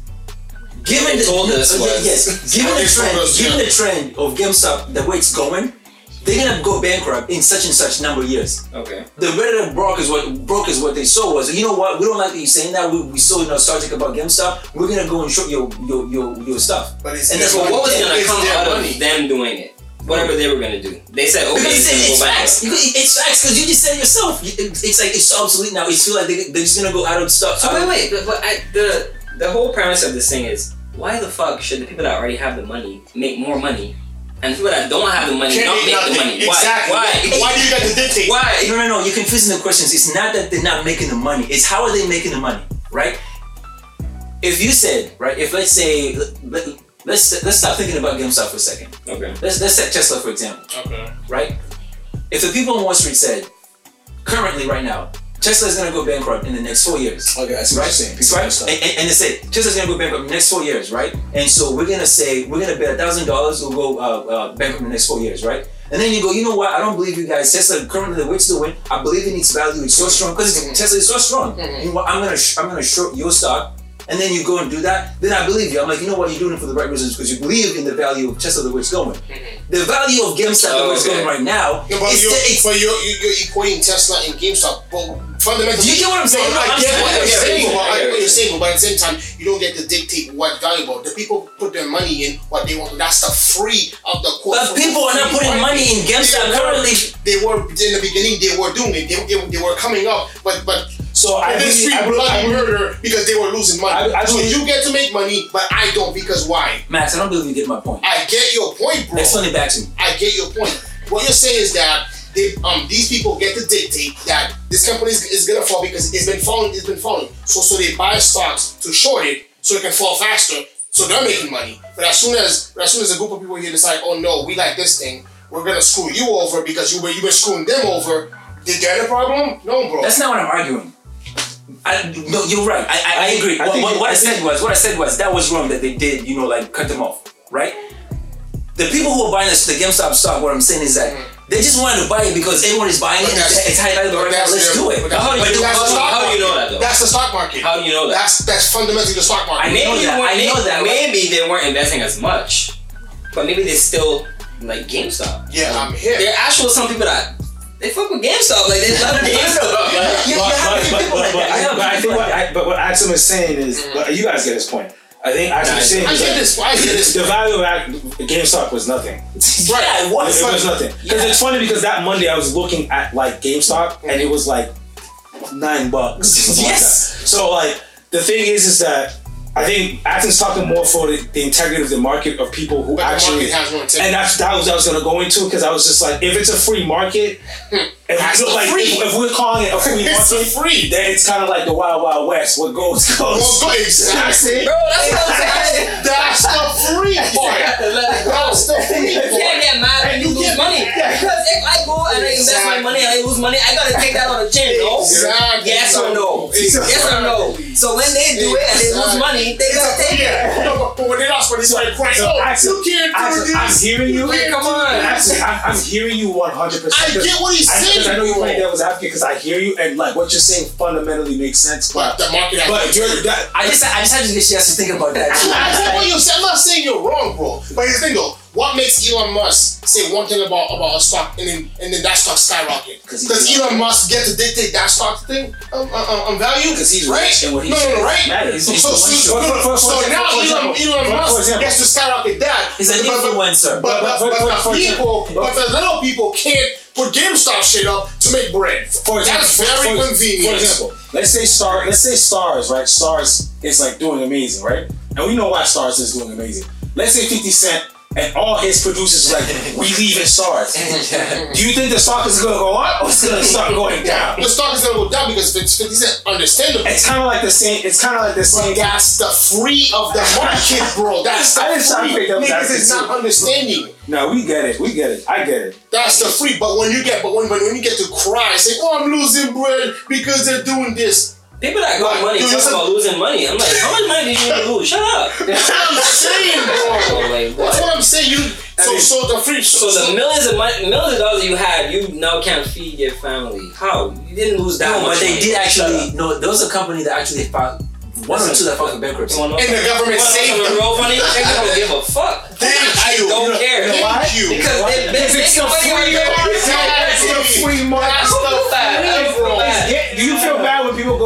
given the told us uh, was- yes, given the trend, us, given yeah. the trend of GameStop, the way it's going, they're gonna go bankrupt in such and such number of years. Okay. The Reddit brokers, what brokers, what they saw was, you know what? We don't like that you're saying that. We, we so nostalgic about GameStop. We're gonna go and short your your your, your stuff. But it's And that's what- What was gonna It's come out money. of them doing it? Whatever they were gonna do. They said, okay, Because it's it's, it's facts. It's facts because you just said it yourself. It's it's like it's so obsolete now. It's feel like they, they're just gonna go out of stuff. So wait, wait, but, but I, the the whole premise of this thing is why the fuck should the people that already have the money make more money, and the people that don't have the money Can't not make make the money? Exactly. Why? Why do you got to dictate? Why? No, no, no. You're confusing the questions. It's not that they're not making the money. It's how are they making the money, right? If you said, right, if let's say, let, let's let's stop thinking about GameStop for a second. Okay. Let's let's set Tesla for example, Okay. right? If the people on Wall Street said, currently, right now, Tesla is gonna go bankrupt in the next four years. Okay, I see what right? you're saying. People right? And, and, and they say Tesla's gonna go bankrupt in the next four years, right? And so we're gonna say we're gonna bet a thousand dollars will go uh, uh, bankrupt in the next four years, right? And then you go, you know what? I don't believe you guys. Tesla currently the way it's doing, I believe in its value. It's so strong because. Tesla is so strong. Mhm. You know what? I'm gonna sh- I'm gonna short your stock. And then you go and do that, then I believe you. I'm like, you know what, you're doing it for the right reasons because you believe in the value of Tesla the way it's going. Mm-hmm. The value of GameStop the way it's Okay. going right now, No, but it's, you're, it's, but you're, you're, you're equating Tesla and GameStop. But fundamentally, Do you get what I'm saying? No, No, I I'm get saying- what I you're saying, but I get what you're saying. saying. But at the same time, you don't get to dictate what's valuable. The people put their money in what they want. That's the free of the quote. but people are not putting money in GameStop They were- currently. They were in the beginning. They were doing it. They, they, they were coming up, but but So I and this believe, street I believe, blood I believe- murder because they were losing money. I- I so you get to make money, but I don't because why? Max, I don't believe you get my point. I get your point, bro. Explain it back to me. I get your point. What you're saying is that they, um, these people get to dictate that this company is, is gonna fall because it's been falling, it's been falling. So so they buy stocks to short it so it can fall faster. So they're making money. But as soon as as soon as a group of people here decide, oh no, we like this thing, we're gonna screw you over because you were you been screwing them over. Did they have a problem? No, bro. That's not what I'm arguing. I, no, you're right. I, I, I agree. I what, what, what I I said was, what I said was, that was wrong that they did, you know, like cut them off, right? The people who are buying this, the GameStop stock, what I'm saying is that mm. they just wanted to buy it because everyone is buying But it. and It's, it's high value right now. Let's do it. but that's- How do you- but that's the how- how do you know that, though? That's the stock market. How do you know that? That's that's fundamentally the stock market. I maybe know that, I know that, Maybe they weren't investing as much, but maybe they still like GameStop. yeah, I'm here. There actual some people that they fuck with GameStop. Like they love GameStop. Like, You- you but, but, but, people but, like but, that. I have I, but I think what I, but what Axam is saying is, Mhm. but you guys get his point. I think actually Nah, saying I get this. I get this. the value of act- GameStop was nothing. Yeah, it was. It was nothing. Because it's funny because that Monday I was looking at like GameStop and it was like nine bucks. something like Yes. So like the thing is is that I think Axam's talking more for the, the integrity of the market of people who But actually market has no integrity. and that's that was I was gonna go into because I was just like if it's a free market hmm. if, That's we, like, free. if, if we're calling it a free It's market free. then it's kind of like the wild wild west what goes goes. Well, go- exactly. Bro, that's what I'm saying. That's the free part. Let it go. That's the free part. Get mad when And you you lose money. Because if I go and I invest my money and I lose money, I gotta take that on the chin, no? Exactly. Yes or no? Exactly. Yes or no? So when they do it and they lose money, they gotta take it. Yeah, no, but, but when they lost money, it's like crying. So oh, actually- you can't do Actually, this. I'm hearing you. can't Come on. Actually, I'm, I'm hearing you 100. I percent get what he's I, saying. 'cause I know you bro. play devil's advocate because I hear you and like what you're saying fundamentally makes sense. But But the market but you're that. I just, I just had to get you guys to think about that. too. I get what you're saying. I'm not saying you're wrong, bro. But here's the thing, though. What makes Elon Musk say one thing about about a stock and then and then that stock skyrocket? 'Cause he's Does Elon Elon Musk get to dictate that stock thing um, um, um, value? 'Cause he's right? rich and what he no, no, says no, right? matters. So, He's so, the so, one- so, for- for- so for now example, Elon, Elon Musk gets to skyrocket that. He's an But- but- influencer. But, but, but, the people, but the little people can't put GameStop shit up to make bread. For example, That's very for, convenient. For example, let's say Star, let's say Starz, right? Starz is like doing amazing, right? And we know why Starz is doing amazing. Let's say 50 Cent and all his producers are like, we leaving Starz. Do you think the stock is gonna go up or it's gonna start going down? the stock is gonna go down because if it's 50 cent, understandable. It's kind of like the same. It's kind of like the same. But that's the free of the market, bro. That's the I didn't try to free. pick up that Niggas is not understanding. No, we get it. We get it. I get it. That's the free. But when you get, but when, when you get to cry, say, "Oh, I'm losing bread because they're doing this." People that got money talk about losing money. I'm like, how much money did you need lose? Shut up. That's what I'm saying, bro. Like, That's what? what I'm saying. You so mean- so the free. So the millions of money, millions of dollars you had, you now can't feed your family. How? You didn't lose that No, much. but they money. did actually. No, there was a company that actually filed one or two that filed for bankruptcy. You wanna know And the government saved You wanna them. real funny? They don't give a fuck. Thank I you. don't care. Thank why? you. Because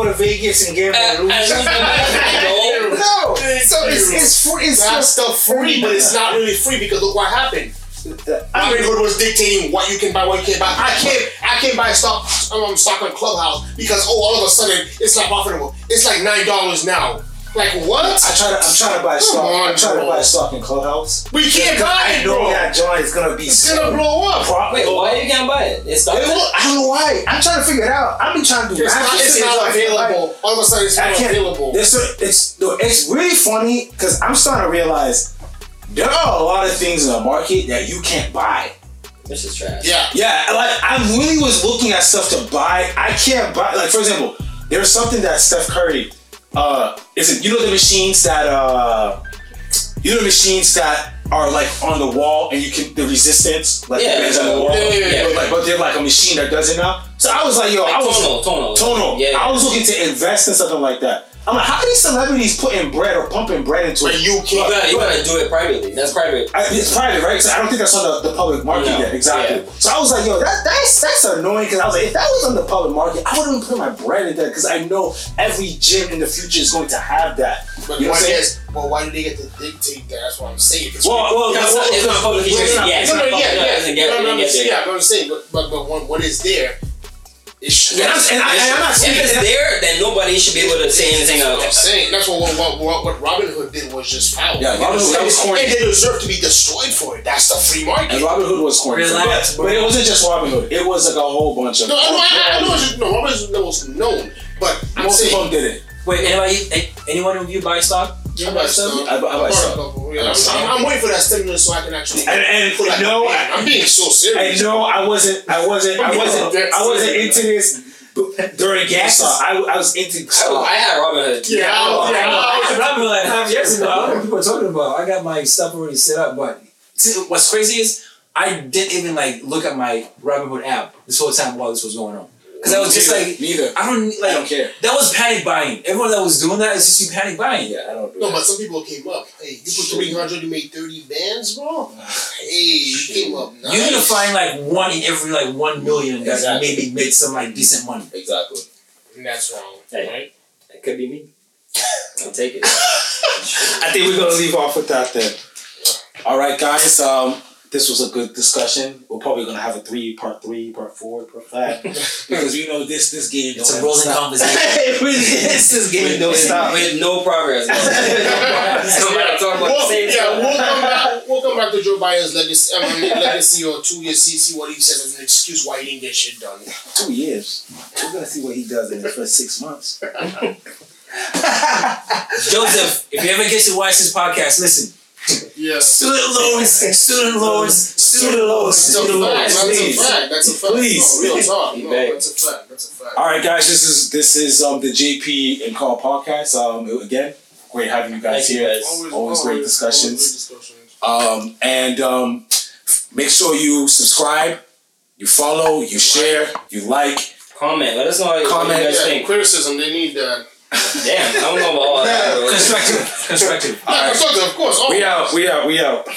go to Vegas and gamble And- and lose? the money? No. No. So it's it's free. It's the free, but it's not really free because look what happened. I Robin mean, Hood was dictating what you can buy, what you can't buy. I can't, I can't buy stock, um, stock on Clubhouse because oh, all of a sudden it's not profitable. It's like nine dollars now. Like what? I try to. I'm trying to buy stock. on, I'm trying to bro. buy stock in Clubhouse. We can't Because buy I it, know bro. that joint is gonna be. It's gonna blow up. Pro- Wait, why are you can't buy it? It's I don't know why. I'm trying to figure it out. I've been trying to do It's not, it's not I can buy it. available. All of a sudden it's I not available. It's it's no, it's really funny because I'm starting to realize there are a lot of things in the market that you can't buy. This is trash. Yeah. Yeah, like I really was looking at stuff to buy. I can't buy. Like for example, there's something that Steph Curry. Uh, is it you know the machines that uh, you know the machines that are like on the wall and you can the resistance like Yeah, the bands on the wall. yeah, yeah, yeah. But like, but they're like a machine that does it now. So I was like, yo, Like I was tonal, tonal. Tono. Yeah. I was looking to invest in something like that. I'm like, how are these celebrities putting bread or pumping bread into But it? you You can't. gotta, you gotta do it privately. That's private. I, it's private, right? So I don't think that's on the, the public market No. yet. Exactly. Yeah. So I was like, yo, that, that's that's annoying because I was like, if that was on the public market, I wouldn't put my bread in there because I know every gym in the future is going to have that. But You know what I'm why saying? well, why do they get to dictate that? That's what I'm saying. It's Well, well, It's well, not- it's not public well, interest well, yet. It's no, not yeah, yeah, doesn't get- no, it no, doesn't get there. yeah. I'm saying, but but, but what is there? It should, And I'm- and I- I'm not If it's there, then nobody should be able to say anything That's what I'm saying. That's what what, what what Robin Hood did was just foul. Yeah, Robin Hood- was corny. And they deserve to be destroyed for it. That's the free market. And Robin Hood was corny. Relax, but, but it wasn't just Robin Hood. It was like a whole bunch of. No, I know, I, I know, just, no, Robin Hood is the most known, but I'm Most of them did it. Wait, anybody? Anyone of you buy stock? I buy stuff. I buy- I buy bought a stuff. couple, yeah. I buy I'm. I'm, I'm waiting for that stimulus so I can actually. And and pull out no, my. I'm being so I serious. know I wasn't. I wasn't. I wasn't. I wasn't into this during GameStop. I, I was into I, stock. I had Robin Hood. Yeah, I yeah. was Robin like half years ago. I don't know what people are talking about. I got my stuff already set up, but see, what's crazy is I didn't even like look at my Robinhood app this whole time while this was going on because I was just Neither. like, neither. I don't I like. don't care. That was panic buying. Everyone that was doing that is just you panic buying. Yeah, I don't. Do No, that. but some people came up. Hey, you put 300, you made 30 bands, bro? Hey, you came up nice. You're gonna find like one in every like one million that Exactly. maybe made some like decent money. Exactly. And that's wrong, Hey. right? It could be me. I'll take it. I think we're gonna leave off with that then. All right, guys. Um, this was a good discussion. We're probably gonna have a three, part three, part four, part five, because you know this this game. It's a rolling stop. conversation. it really is. This game don't with, stop. with no progress. Somebody talk about the Well, same yeah, we'll come back. We'll come back to Joe Biden's legacy, I mean, legacy or two years. See, see what he says as an excuse why he didn't get shit done. Two years. We're gonna see what he does in the first six months. Joseph, if you ever get to watch this podcast, listen. Yeah. Student loans, student loans, student loans, That's a student fact. loans. That's a please. fact. That's a fact. Please. No, real talk. No, that's a fact. That's a fact. All right, guys. This is this is um the JP and Carl podcast. Um, again, great having you guys Thank you, here. guys. Always great discussions. always great discussions. Um, and um, make sure you subscribe, you follow, you share, you like. Comment. Let us know what you Comment, guys Yeah, think. criticism. They need that. Damn, I don't know about all that. bro. Constructive, constructive. All Yeah, right. constructive, of course. We always. out. We out. We out.